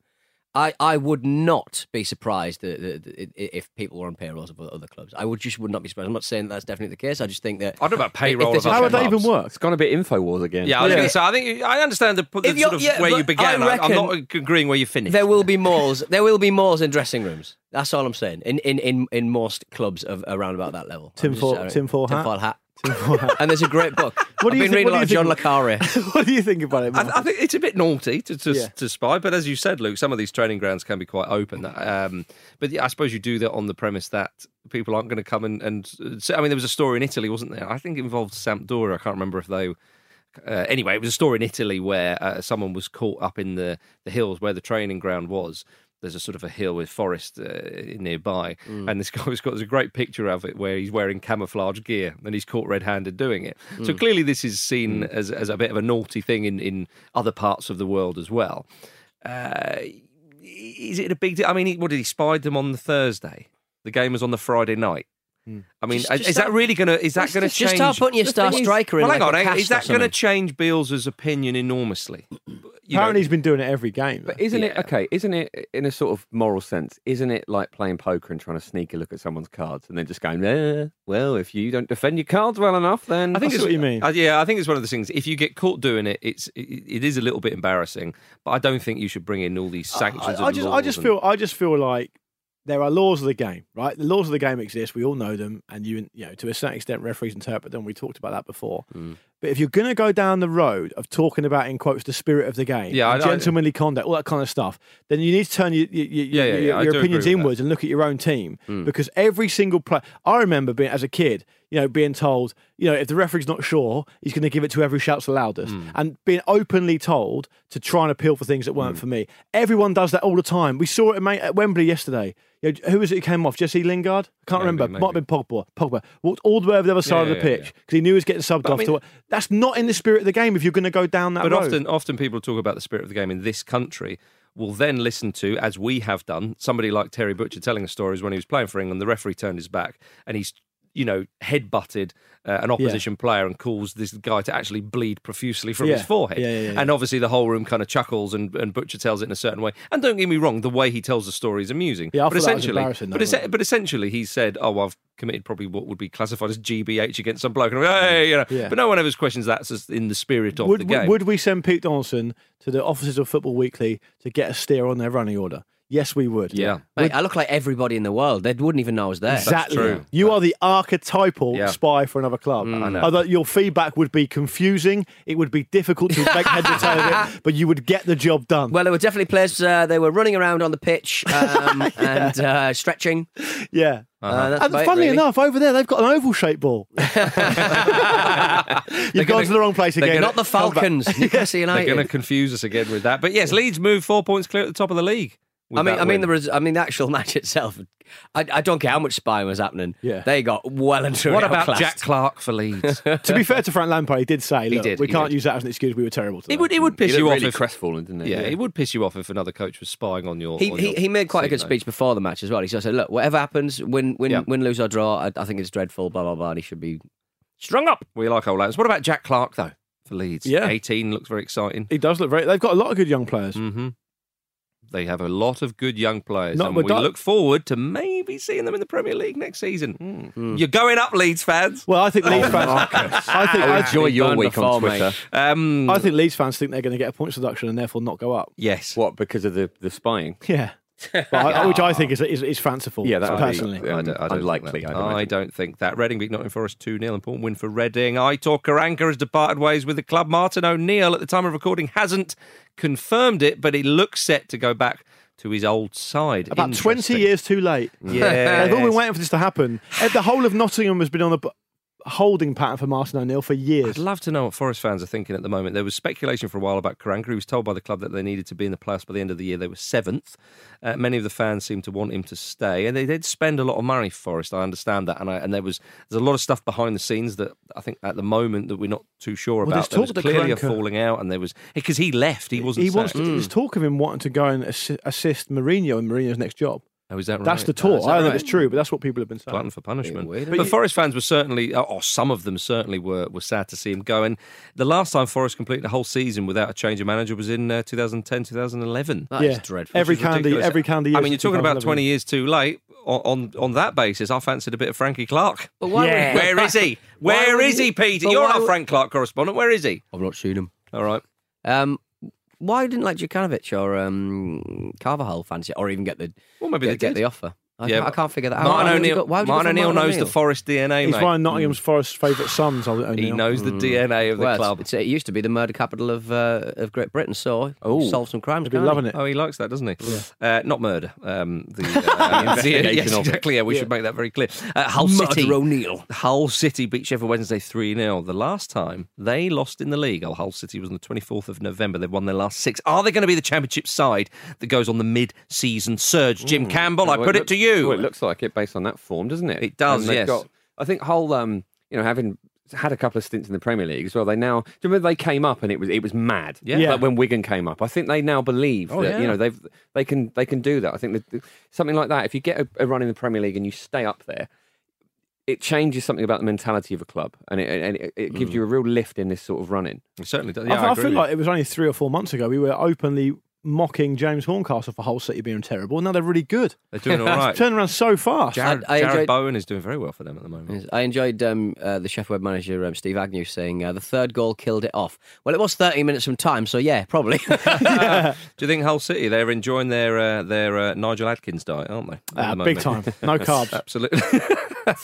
Speaker 5: I, I would not be surprised that, that, that if people were on payrolls of other clubs. I would just would not be surprised. I'm not saying that that's definitely the case. I just think that
Speaker 4: I don't know about
Speaker 5: if
Speaker 4: payroll
Speaker 5: there's
Speaker 4: of
Speaker 7: How would that
Speaker 4: clubs.
Speaker 7: even work?
Speaker 6: It's gone a bit info wars again.
Speaker 4: Yeah, I was
Speaker 7: Yeah.
Speaker 4: going to say. I think I understand the, the sort of
Speaker 5: yeah,
Speaker 4: where you
Speaker 5: but
Speaker 4: began.
Speaker 5: I
Speaker 4: I am not agreeing where you finished.
Speaker 5: There will be malls. There will be malls in dressing rooms. That's all I'm saying. In in in, in most clubs of around about that level. I'm
Speaker 7: Tinfoil-
Speaker 5: just-
Speaker 7: tinfoil hat?
Speaker 5: tinfoil hat. and there's a great book.
Speaker 7: What
Speaker 5: I've
Speaker 7: you
Speaker 5: been
Speaker 7: think-
Speaker 5: reading
Speaker 7: what
Speaker 5: a lot of John le Carre.
Speaker 7: what do you think about it?
Speaker 4: I, I think it's a bit naughty to to,
Speaker 7: Yeah.
Speaker 4: to spy, but as you said, Luke, some of these training grounds can be quite open. Um, but yeah, I suppose you do that on the premise that people aren't going to come and, and say- I mean, there was a story in Italy, wasn't there? I think it involved Sampdoria. I can't remember if they. Uh, anyway, it was a story in Italy where uh, someone was caught up in the, the hills where the training ground was. There's a sort of a hill with forest uh, nearby, and this guy's got there's a great picture of it where he's wearing camouflage gear and he's caught red-handed doing it. So clearly, this is seen as as a bit of a naughty thing in in other parts of the world as well. Uh, is it a big deal? I mean, what did he spied them on the Thursday? The game was on the Friday night. I mean,
Speaker 5: Just-
Speaker 4: is,
Speaker 5: just
Speaker 4: is that really going to? Is that going to change?
Speaker 5: just
Speaker 4: change?
Speaker 5: start putting your
Speaker 4: The
Speaker 5: star
Speaker 4: thing is-
Speaker 5: striker in
Speaker 4: Well, hang
Speaker 5: like
Speaker 4: on.
Speaker 5: a
Speaker 4: hang-
Speaker 5: cast
Speaker 4: Is that going to
Speaker 5: something.
Speaker 4: change Bielsa's opinion enormously? You know,
Speaker 7: Apparently, he's been doing it every game.
Speaker 6: But isn't it okay? Isn't it in a sort of moral sense? Isn't it like playing poker and trying to sneak a look at someone's cards and then just going, eh, "Well, if you don't defend your cards well enough, then
Speaker 4: I think
Speaker 7: I see
Speaker 4: it's
Speaker 7: what you mean.
Speaker 4: uh, yeah, I think it's one of the things. If you get caught doing it, it's it, it is a little bit embarrassing. But I don't think you should bring in all these sanctions.
Speaker 7: I, I
Speaker 4: and
Speaker 7: just, I
Speaker 4: laws
Speaker 7: just
Speaker 4: and-
Speaker 7: feel, I just feel like there are laws of the game, right? The laws of the game exist. We all know them, and you, you know, to a certain extent, referees interpret them. We talked about that before.
Speaker 4: Mm.
Speaker 7: But if you're going to go down the road of talking about, in quotes, the spirit of the game,
Speaker 4: Yeah, I- I-
Speaker 7: gentlemanly conduct, all that kind of stuff, then you need to turn your, your, your,
Speaker 4: Yeah, yeah,
Speaker 7: your,
Speaker 4: yeah, I
Speaker 7: your opinions inwards and look at your own team because every single player. I remember being as a kid, you know, being told, you know, if the referee's not sure, he's going to give it to every shouts the loudest,
Speaker 4: Hmm.
Speaker 7: and being openly told to try and appeal for things that weren't
Speaker 4: Hmm.
Speaker 7: for me. Everyone does that all the time. We saw it at Wembley yesterday. You know, who was it who came off? Jesse Lingard? I can't
Speaker 4: Maybe,
Speaker 7: remember. Might have been Pogba. Pogba walked all the way over the other side
Speaker 4: Yeah,
Speaker 7: of the
Speaker 4: yeah,
Speaker 7: pitch because he knew he was getting subbed
Speaker 4: But I
Speaker 7: off.
Speaker 4: mean-
Speaker 7: to, that's not in the spirit of the game if you're going to go down that
Speaker 4: But
Speaker 7: road.
Speaker 4: often, often people talk about the spirit of the game in this country. Will then listen to, as we have done, somebody like Terry Butcher telling the stories when he was playing for England. The referee turned his back and he's, you know, head butted uh, an opposition player and caused this guy to actually bleed profusely from his forehead.
Speaker 7: Yeah, yeah, yeah.
Speaker 4: And obviously the whole room kind of chuckles and, and Butcher tells it in a certain way. And don't get me wrong, the way he tells the story is amusing.
Speaker 7: Yeah, I
Speaker 4: but
Speaker 7: thought that was
Speaker 4: essentially,
Speaker 7: embarrassing,
Speaker 4: but, es- but essentially, he said, "Oh, I've committed probably what would be classified as GBH against some bloke." And I'm, hey, you know,
Speaker 7: Yeah.
Speaker 4: but no one ever questions that as in the spirit of
Speaker 7: would,
Speaker 4: the game.
Speaker 7: would we send Pete Donaldson to the offices of Football Weekly to get a steer on their running order? Yes, we would.
Speaker 4: Yeah.
Speaker 11: Mate, I look like everybody in the world. They wouldn't even know I was there.
Speaker 7: Exactly.
Speaker 4: true.
Speaker 7: You are the archetypal
Speaker 4: Yeah.
Speaker 7: spy for another club.
Speaker 4: Mm, I know.
Speaker 7: Although your feedback would be confusing, it would be difficult to make head or tail of it, but you would get the job done.
Speaker 11: Well, there were definitely players. Uh, they were running around on the pitch um, and uh, stretching.
Speaker 7: yeah.
Speaker 11: Uh, that's
Speaker 7: And
Speaker 11: about it,
Speaker 7: funnily
Speaker 11: really.
Speaker 7: enough, over there they've got an oval shaped ball. You've gone
Speaker 4: gonna-
Speaker 7: to the wrong place
Speaker 4: they're
Speaker 7: again.
Speaker 4: gonna-
Speaker 11: Not the
Speaker 7: Come back.
Speaker 11: Falcons, Newcastle
Speaker 4: They're going to confuse us again with that. But yes, Leeds move four points clear at the top of the league. With
Speaker 11: I mean, I mean,
Speaker 4: win.
Speaker 11: the res- I mean, the actual match itself. I, I don't care how much spying was happening.
Speaker 7: Yeah.
Speaker 11: they got well and truly
Speaker 4: What about
Speaker 11: outclassed.
Speaker 4: Jack Clarke for Leeds?
Speaker 7: to be fair to Frank Lampard, he did say,
Speaker 4: He
Speaker 7: "Look,
Speaker 4: did,
Speaker 7: we
Speaker 4: he
Speaker 7: can't
Speaker 4: did.
Speaker 7: use that as an excuse. We were terrible." Today.
Speaker 4: it would it would piss
Speaker 6: He
Speaker 4: you
Speaker 6: looked
Speaker 4: off
Speaker 6: really
Speaker 4: if
Speaker 6: crestfallen, didn't he?
Speaker 4: yeah, it would piss you off if another coach was spying on your.
Speaker 11: He,
Speaker 4: on
Speaker 11: he,
Speaker 4: your
Speaker 11: he made quite a good
Speaker 4: though.
Speaker 11: speech before the match as well. He sort of said, "Look, whatever happens, win, win,
Speaker 4: Yeah.
Speaker 11: win, lose or draw, I, I think it's dreadful." Blah blah blah. And he should be strung up.
Speaker 4: We like old lads. What about Jack Clarke though for Leeds?
Speaker 7: Yeah.
Speaker 4: eighteen looks very exciting.
Speaker 7: He does look very. They've got a lot of good young players.
Speaker 4: hmm They have a lot of good young players,
Speaker 7: Not
Speaker 4: and we
Speaker 7: without-
Speaker 4: look forward to maybe seeing them in the Premier League next season. You're going up, Leeds fans.
Speaker 7: Well, I think
Speaker 4: Oh,
Speaker 7: Leeds fans. I think I,
Speaker 6: enjoy your week
Speaker 11: before,
Speaker 6: on Twitter.
Speaker 4: Um,
Speaker 7: I think Leeds fans think they're going to get a points reduction and therefore not go up.
Speaker 4: yes.
Speaker 6: What because of the, the spying?
Speaker 7: Yeah, But I, which I think is is, is fanciful.
Speaker 6: Yeah, that would be-
Speaker 7: personally.
Speaker 4: I don't, I don't
Speaker 6: unlikely,
Speaker 4: Think
Speaker 6: I'd
Speaker 4: that. I don't think that. Reading beat Nottingham Forest 2 0. Important win for Reading. Aitor Karanka has departed ways with the club. Martin O'Neill, at the time of recording, hasn't confirmed it, but he looks set to go back to his old side.
Speaker 7: About twenty years too late.
Speaker 4: Yeah.
Speaker 7: They've all been waiting for this to happen. The whole of Nottingham has been on a b- holding pattern for Martin O'Neill for years.
Speaker 4: I'd love to know what Forest fans are thinking at the moment. There was speculation for a while about Karanka. He was told by the club that they needed to be in the playoffs by the end of the year. They were seventh. Uh, many of the fans seem to want him to stay, and they did spend a lot of money. For Forest, I understand that, and, I, and there was there's a lot of stuff behind the scenes that I think at the moment that we're not too sure
Speaker 7: Well, there's
Speaker 4: about. There was clearly a falling out, and there was because he left. He wasn't.
Speaker 7: he wants. To, There's talk of him wanting to go and assist Mourinho in Mourinho's next job.
Speaker 4: Oh, is that right?
Speaker 7: That's the talk.
Speaker 4: is that
Speaker 7: I don't know
Speaker 4: right?
Speaker 7: if it's true, but that's what people have been saying.
Speaker 4: glutton for punishment.
Speaker 11: weird,
Speaker 4: but
Speaker 7: isn't?
Speaker 4: Forest fans were certainly, or some of them certainly were, were sad to see him go. And the last time Forest completed a whole season without a change of manager was in uh, 2010, 2011.
Speaker 11: That is
Speaker 7: yeah,
Speaker 11: dreadful.
Speaker 7: Every
Speaker 4: is
Speaker 7: candy, every candy.
Speaker 4: I mean, you're talking about 20 years too late. On, on on that basis, I fancied a bit of Frankie Clark.
Speaker 11: But why
Speaker 7: Yeah.
Speaker 11: would-
Speaker 4: Where is he?
Speaker 11: Why
Speaker 4: Where
Speaker 11: would
Speaker 4: is
Speaker 11: you-
Speaker 4: he, Peter?
Speaker 11: but
Speaker 4: You're our
Speaker 11: would-
Speaker 4: Frank Clark correspondent. Where is he?
Speaker 11: I've not seen him.
Speaker 4: All right.
Speaker 11: Um, why didn't like Jokanovic or um, Carvalhal fancy it, or even get the
Speaker 4: Well, maybe
Speaker 11: get,
Speaker 4: they
Speaker 11: get the offer? I,
Speaker 4: Yeah,
Speaker 11: can't, I can't figure that out.
Speaker 4: Martin
Speaker 11: Why would you
Speaker 4: O'Neill,
Speaker 11: go- why would you go
Speaker 4: Martin O'Neill knows
Speaker 11: O'Neill?
Speaker 4: the Forest DNA,
Speaker 7: He's
Speaker 4: mate.
Speaker 7: one of Nottingham's Forest favourite sons. O'Neill.
Speaker 4: He knows the DNA of the
Speaker 11: Well,
Speaker 4: club.
Speaker 11: It's, it used to be the murder capital of uh, of Great Britain, so
Speaker 6: Oh.
Speaker 11: he solved some crimes.
Speaker 7: He'd be
Speaker 11: can't he?
Speaker 7: loving it.
Speaker 4: Oh, he likes that, doesn't he? Uh, not murder. Um, the, uh,
Speaker 6: investigation
Speaker 4: yes, exactly. Yeah, we should make that very clear. Uh, Hull
Speaker 11: Murder
Speaker 4: City.
Speaker 11: O'Neill.
Speaker 4: Hull City beat Sheffield Wednesday 3 0. The last time they lost in the league, oh, Hull City was on the 24th of November. They've won their last six. Are they going to be the championship side that goes on the mid season surge? Jim Campbell, I put it to you.
Speaker 6: Well, it looks like it based on that form, doesn't it?
Speaker 4: It does, yes.
Speaker 6: Got, I think Hull, um, you know, having had a couple of stints in the Premier League as well. They now, do you remember they came up and it was it was mad.
Speaker 4: Yeah.
Speaker 7: Yeah.
Speaker 6: Like when Wigan came up, I think they now believe
Speaker 4: Oh,
Speaker 6: that
Speaker 4: yeah.
Speaker 6: you know they've they can they can do that. I think that something like that. If you get a, a run in the Premier League and you stay up there. It changes something about the mentality of a club, and it, and it, it
Speaker 4: Mm.
Speaker 6: gives you a real lift in this sort of running.
Speaker 4: It certainly does.
Speaker 7: I,
Speaker 4: Yeah, I,
Speaker 7: I
Speaker 4: agree
Speaker 7: feel like
Speaker 4: you.
Speaker 7: it was only three or four months ago we were openly mocking James Horncastle for Hull City being terrible. Now they're really good.
Speaker 4: They're doing all
Speaker 7: It's
Speaker 4: right.
Speaker 7: turned around so fast.
Speaker 4: Jarrod,
Speaker 11: I- I
Speaker 4: Jarrod
Speaker 11: enjoyed-
Speaker 4: Bowen is doing very well for them at the moment.
Speaker 11: Yes, I enjoyed um, uh, the Sheffield manager um, Steve Agnew saying uh, the third goal killed it off. Well, it was 30 minutes from time, so yeah, probably.
Speaker 4: Do you think Hull City they're enjoying their uh, their uh, Nigel Adkins diet, aren't they? at the
Speaker 7: big
Speaker 4: moment?
Speaker 7: time. No carbs.
Speaker 4: Absolutely.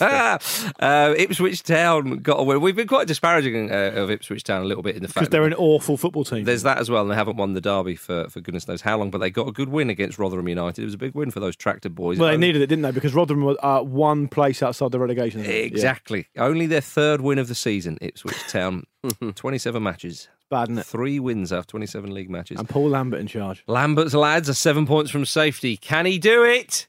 Speaker 4: Uh, Ipswich Town got a win. We've been quite disparaging uh, of Ipswich Town a little bit in the fact
Speaker 7: Because
Speaker 4: they're
Speaker 7: an awful football team.
Speaker 4: there's that as well, and they haven't won the derby for, for goodness knows how long. But they got a good win against Rotherham United. It was a big win for those tractor boys.
Speaker 7: well, they
Speaker 4: Only-
Speaker 7: needed it, didn't they? Because Rotherham were uh, one place outside the relegation. zone. Yeah.
Speaker 4: Exactly. Only their third win of the season, Ipswich Town. 27 matches.
Speaker 7: Bad, isn't it?
Speaker 4: Three wins out of 27 league matches.
Speaker 7: And Paul Lambert in charge.
Speaker 4: Lambert's lads are seven points from safety. Can he do it?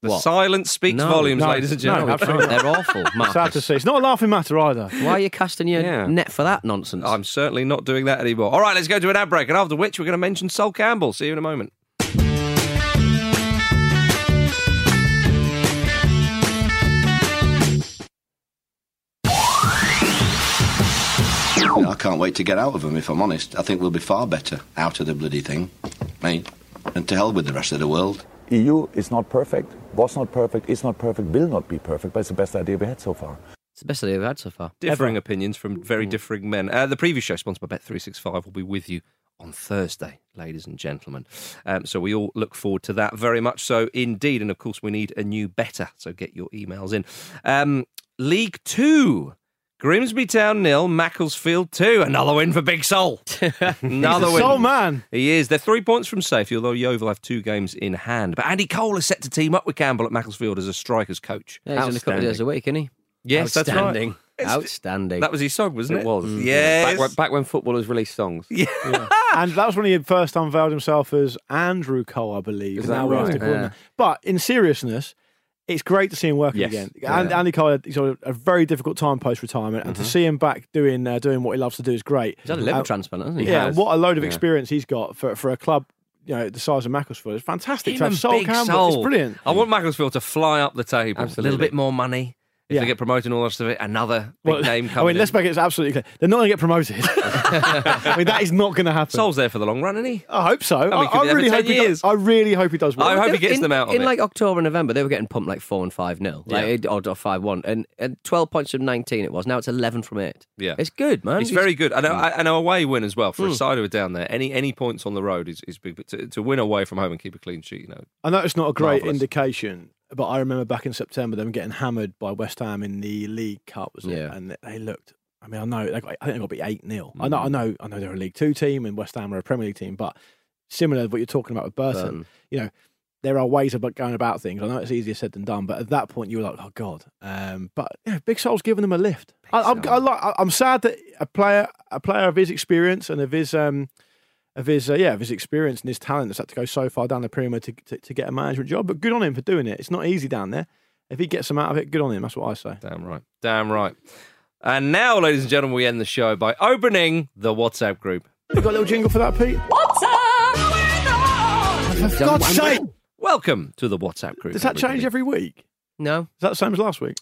Speaker 4: The
Speaker 5: What?
Speaker 4: silence speaks
Speaker 5: No,
Speaker 4: volumes,
Speaker 7: no,
Speaker 4: ladies and
Speaker 7: no,
Speaker 4: gentlemen.
Speaker 7: absolutely.
Speaker 5: They're awful,
Speaker 7: Sad to see. It's not a laughing matter either.
Speaker 5: Why are you casting your
Speaker 6: Yeah.
Speaker 5: net for that nonsense?
Speaker 4: I'm certainly not doing that anymore. All right, let's go to an ad break, and after which we're going to mention Sol Campbell. See you in a moment.
Speaker 12: I can't wait to get out of them, if I'm honest. I think we'll be far better out of the bloody thing. Me. And to hell with the rest of the world.
Speaker 13: EU is not perfect, was not perfect, is not perfect, will not be perfect, but it's the best idea we had so far.
Speaker 5: it's the best idea we've had so far.
Speaker 4: Differing opinions from very differing men. Uh, the previous show, sponsored by Bet365, will be with you on Thursday, ladies and gentlemen. Um, so we all look forward to that very much so indeed. And of course, we need a new better. So get your emails in. Um, League Two. Grimsby Town nil, Macclesfield two. Another win for Big Sol. Another
Speaker 7: He's a
Speaker 4: win.
Speaker 7: soul man.
Speaker 4: He is. They're three points from safety, although Yeovil have two games in hand. But Andy Cole is set to team up with Campbell at Macclesfield as a strikers coach.
Speaker 5: Yeah, he's only a couple of days a week, isn't he?
Speaker 4: Yes, that's right.
Speaker 5: Outstanding. Outstanding.
Speaker 4: That was his song, wasn't it?
Speaker 6: It was. Mm.
Speaker 4: Yes.
Speaker 6: Back when, back when footballers released songs.
Speaker 4: Yeah.
Speaker 7: and that was when he first unveiled himself as Andrew Cole, I believe.
Speaker 6: Is that
Speaker 7: now
Speaker 6: right?
Speaker 7: to call him
Speaker 5: Yeah.
Speaker 7: But in seriousness, it's great to see him working
Speaker 6: Yes.
Speaker 7: again.
Speaker 6: Yeah.
Speaker 7: And Andy Cole, he's had a very difficult time post retirement, and to see him back doing uh, doing what he loves to do is great.
Speaker 5: He's had a liver
Speaker 7: Uh,
Speaker 5: transplant, hasn't he?
Speaker 7: yeah,
Speaker 6: has.
Speaker 7: what a load of
Speaker 6: Yeah.
Speaker 7: experience he's got for for a club. You know, the size of Macclesfield. It's fantastic
Speaker 4: Him
Speaker 7: to have Sol Campbell.
Speaker 4: Sol.
Speaker 7: It's brilliant.
Speaker 4: I want Macclesfield to fly up the table.
Speaker 6: Absolutely.
Speaker 4: A little bit more money. If
Speaker 7: Yeah.
Speaker 4: they get promoted and all the rest of it, another big
Speaker 7: Well,
Speaker 4: name
Speaker 7: I
Speaker 4: coming
Speaker 7: mean, let's make it absolutely clear. They're not going to get promoted. I mean, that is not going to happen.
Speaker 4: Sol's there for the long run, isn't he?
Speaker 7: I hope so.
Speaker 4: mean,
Speaker 7: I, I really hope
Speaker 4: 10
Speaker 7: he
Speaker 4: years.
Speaker 7: does. I really hope he does well.
Speaker 4: I hope he gets
Speaker 5: in,
Speaker 4: them out
Speaker 5: in
Speaker 4: it.
Speaker 5: like October, and November, they were getting pumped like four and five nil, like
Speaker 4: Yeah.
Speaker 5: or, or five one, and, and twelve points from nineteen it was. Now it's eleven from eight.
Speaker 4: Yeah.
Speaker 5: it's good, man.
Speaker 4: It's very good. And a, and a away win as well for
Speaker 7: Hmm.
Speaker 4: a side who are down there. Any any points on the road is, is big. But to, to win away from home and keep a clean sheet, you know.
Speaker 7: I know it's not a great
Speaker 4: Marvellous.
Speaker 7: indication, but I remember back in September them getting hammered by West Ham in the League Cup, was it?
Speaker 5: Yeah.
Speaker 7: And they looked. I mean, I know. They got, I think they got to be eight 0 I know. I know. I know they're a League Two team, and West Ham are a Premier League team. But similar to what you're talking about with Burton,
Speaker 5: Burton.
Speaker 7: you know, there are ways of going about things. I know it's easier said than done, but at that point you were like, oh god. Um, but yeah, Big Sol's giving them a lift. I, I'm, I like, I'm sad that a player, a player of his experience and of his. Um, of his uh, yeah of his experience and his talent has had to go so far down the pyramid to, to, to get a management job. But good on him for doing it. It's not easy down there. If he gets some out of it, good on him. That's what I say.
Speaker 4: Damn right. Damn right. And now, ladies and gentlemen, we end the show by opening the WhatsApp group.
Speaker 7: You got a little jingle for that, Pete? For God's sake!
Speaker 4: Welcome to the WhatsApp group.
Speaker 7: Does that change every week?
Speaker 5: No,
Speaker 7: Is that the same as last week?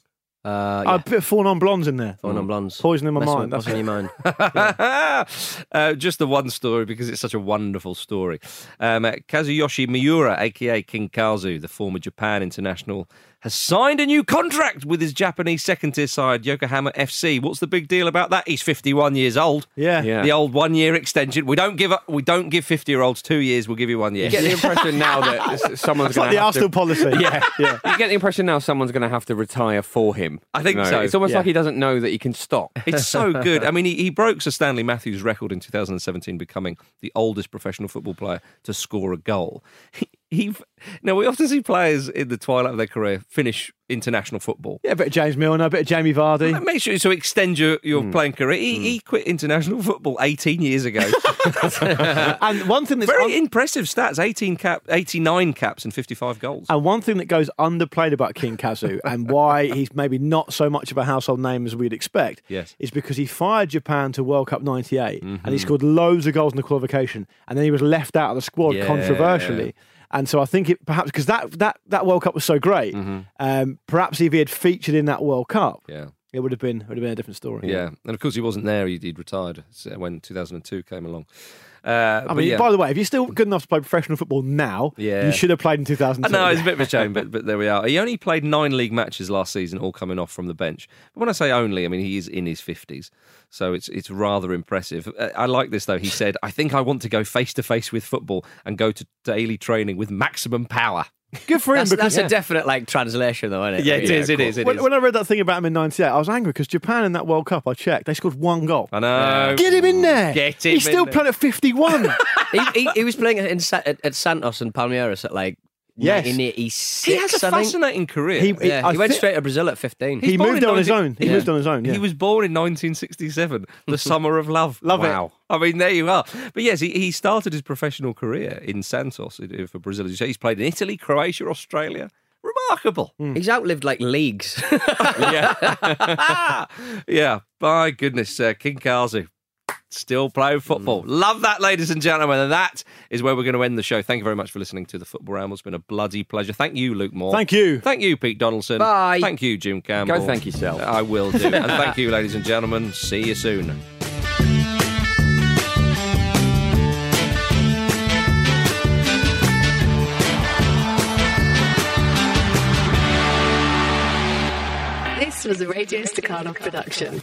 Speaker 5: Uh,
Speaker 7: I
Speaker 5: yeah.
Speaker 7: put four non blondes in there.
Speaker 5: Four non-blondes.
Speaker 7: Poison in my mind.
Speaker 5: What's in your mind?
Speaker 4: uh, just the one story because it's such a wonderful story. Um, uh, Kazuyoshi Miura, aka King Kazu, the former Japan international, has signed a new contract with his Japanese second tier side, Yokohama FC. What's the big deal about that? He's 51 years old.
Speaker 7: Yeah.
Speaker 6: Yeah.
Speaker 4: The old one year extension. We don't give up, we don't give 50 year olds two years. We'll give you one year.
Speaker 6: You get the impression now that s- someone's
Speaker 7: It's like
Speaker 6: going
Speaker 7: the
Speaker 6: to have
Speaker 7: Arsenal
Speaker 6: to.
Speaker 7: policy.
Speaker 6: Yeah,
Speaker 7: yeah.
Speaker 6: You get the impression now someone's going to have to retire for him.
Speaker 4: I think
Speaker 6: You know,
Speaker 4: so.
Speaker 6: It's almost
Speaker 7: Yeah.
Speaker 6: like he doesn't know that he can stop.
Speaker 4: It's so good. I mean, he, he broke Sir Stanley Matthews' record in 2017, becoming the oldest professional football player to score a goal. He, he now we often see players in the twilight of their career finish international football.
Speaker 7: Yeah, a bit of James Milner, a bit of Jamie Vardy.
Speaker 4: Make sure to extend your, your playing career. He, he quit international football 18 years ago.
Speaker 7: and one thing that's
Speaker 4: Very
Speaker 7: un-
Speaker 4: impressive stats: 18 cap, 89 caps, and 55 goals.
Speaker 7: And one thing that goes underplayed about King Kazu and why he's maybe not so much of a household name as we'd expect
Speaker 4: Yes.
Speaker 7: is because he fired Japan to World Cup 98 and
Speaker 4: Mm-hmm.
Speaker 7: he scored loads of goals in the qualification and then he was left out of the squad
Speaker 4: Yeah.
Speaker 7: controversially. And so I think it perhaps because that, that, that World Cup was so great, um, perhaps if he had featured in that World Cup,
Speaker 4: Mm-hmm. Yeah.
Speaker 7: it would have been would have been a different story.
Speaker 4: Yeah, and of course he wasn't there. He'd, he'd retired when 2002 came along. Uh,
Speaker 7: I mean,
Speaker 4: yeah.
Speaker 7: by the way, if you're still good enough to play professional football now,
Speaker 4: Yeah.
Speaker 7: you should have played in 2002.
Speaker 4: No, it's a bit of a shame, but but there we are. He only played nine league matches last season, all coming off from the bench. But when I say only, I mean he is in his fifties, so it's it's rather impressive. Uh, I like this though. He said, "I think I want to go face to face with football and go to daily training with maximum power."
Speaker 7: Good for him
Speaker 5: That's,
Speaker 7: because
Speaker 5: that's a definite like translation, though, isn't it?
Speaker 4: Yeah, it is, it is, it
Speaker 7: when,
Speaker 4: is.
Speaker 7: when I read that thing about him in '98, I was angry because Japan in that World Cup, I checked, they scored one goal.
Speaker 4: I know.
Speaker 7: Get him in there.
Speaker 4: Get him
Speaker 7: He's
Speaker 4: in
Speaker 7: still
Speaker 4: there.
Speaker 7: playing at 51.
Speaker 5: he, he, he was playing in, at, at Santos and Palmeiras at like
Speaker 7: Yes.
Speaker 5: 1986.
Speaker 4: He has a
Speaker 5: I think.
Speaker 4: fascinating career.
Speaker 7: He- he-
Speaker 5: Yeah, he went
Speaker 7: thi-
Speaker 5: straight to Brazil at 15.
Speaker 7: he moved
Speaker 4: in
Speaker 7: on his own. He
Speaker 4: Yeah.
Speaker 7: moved on his own. Yeah.
Speaker 4: He was born in 1967, the summer of love.
Speaker 7: Love it.
Speaker 4: I mean, there you are. But yes, he, he started his professional career in Santos for Brazil. As you say, he's played in Italy, Croatia, Australia. Remarkable.
Speaker 5: He's outlived like leagues.
Speaker 4: yeah. yeah. My goodness, uh, King Kazu. Still playing football. Mm. Love that, ladies and gentlemen. And that is where we're going to end the show. Thank you very much for listening to the Football Ramble. It's been a bloody pleasure. Thank you, Luke Moore.
Speaker 7: Thank you.
Speaker 4: Thank you, Pete Donaldson.
Speaker 5: Bye.
Speaker 4: Thank you, Jim Campbell.
Speaker 6: Go thank yourself.
Speaker 4: I will do. and thank you, ladies and gentlemen. See you soon.
Speaker 14: This was a Radio Staccato production.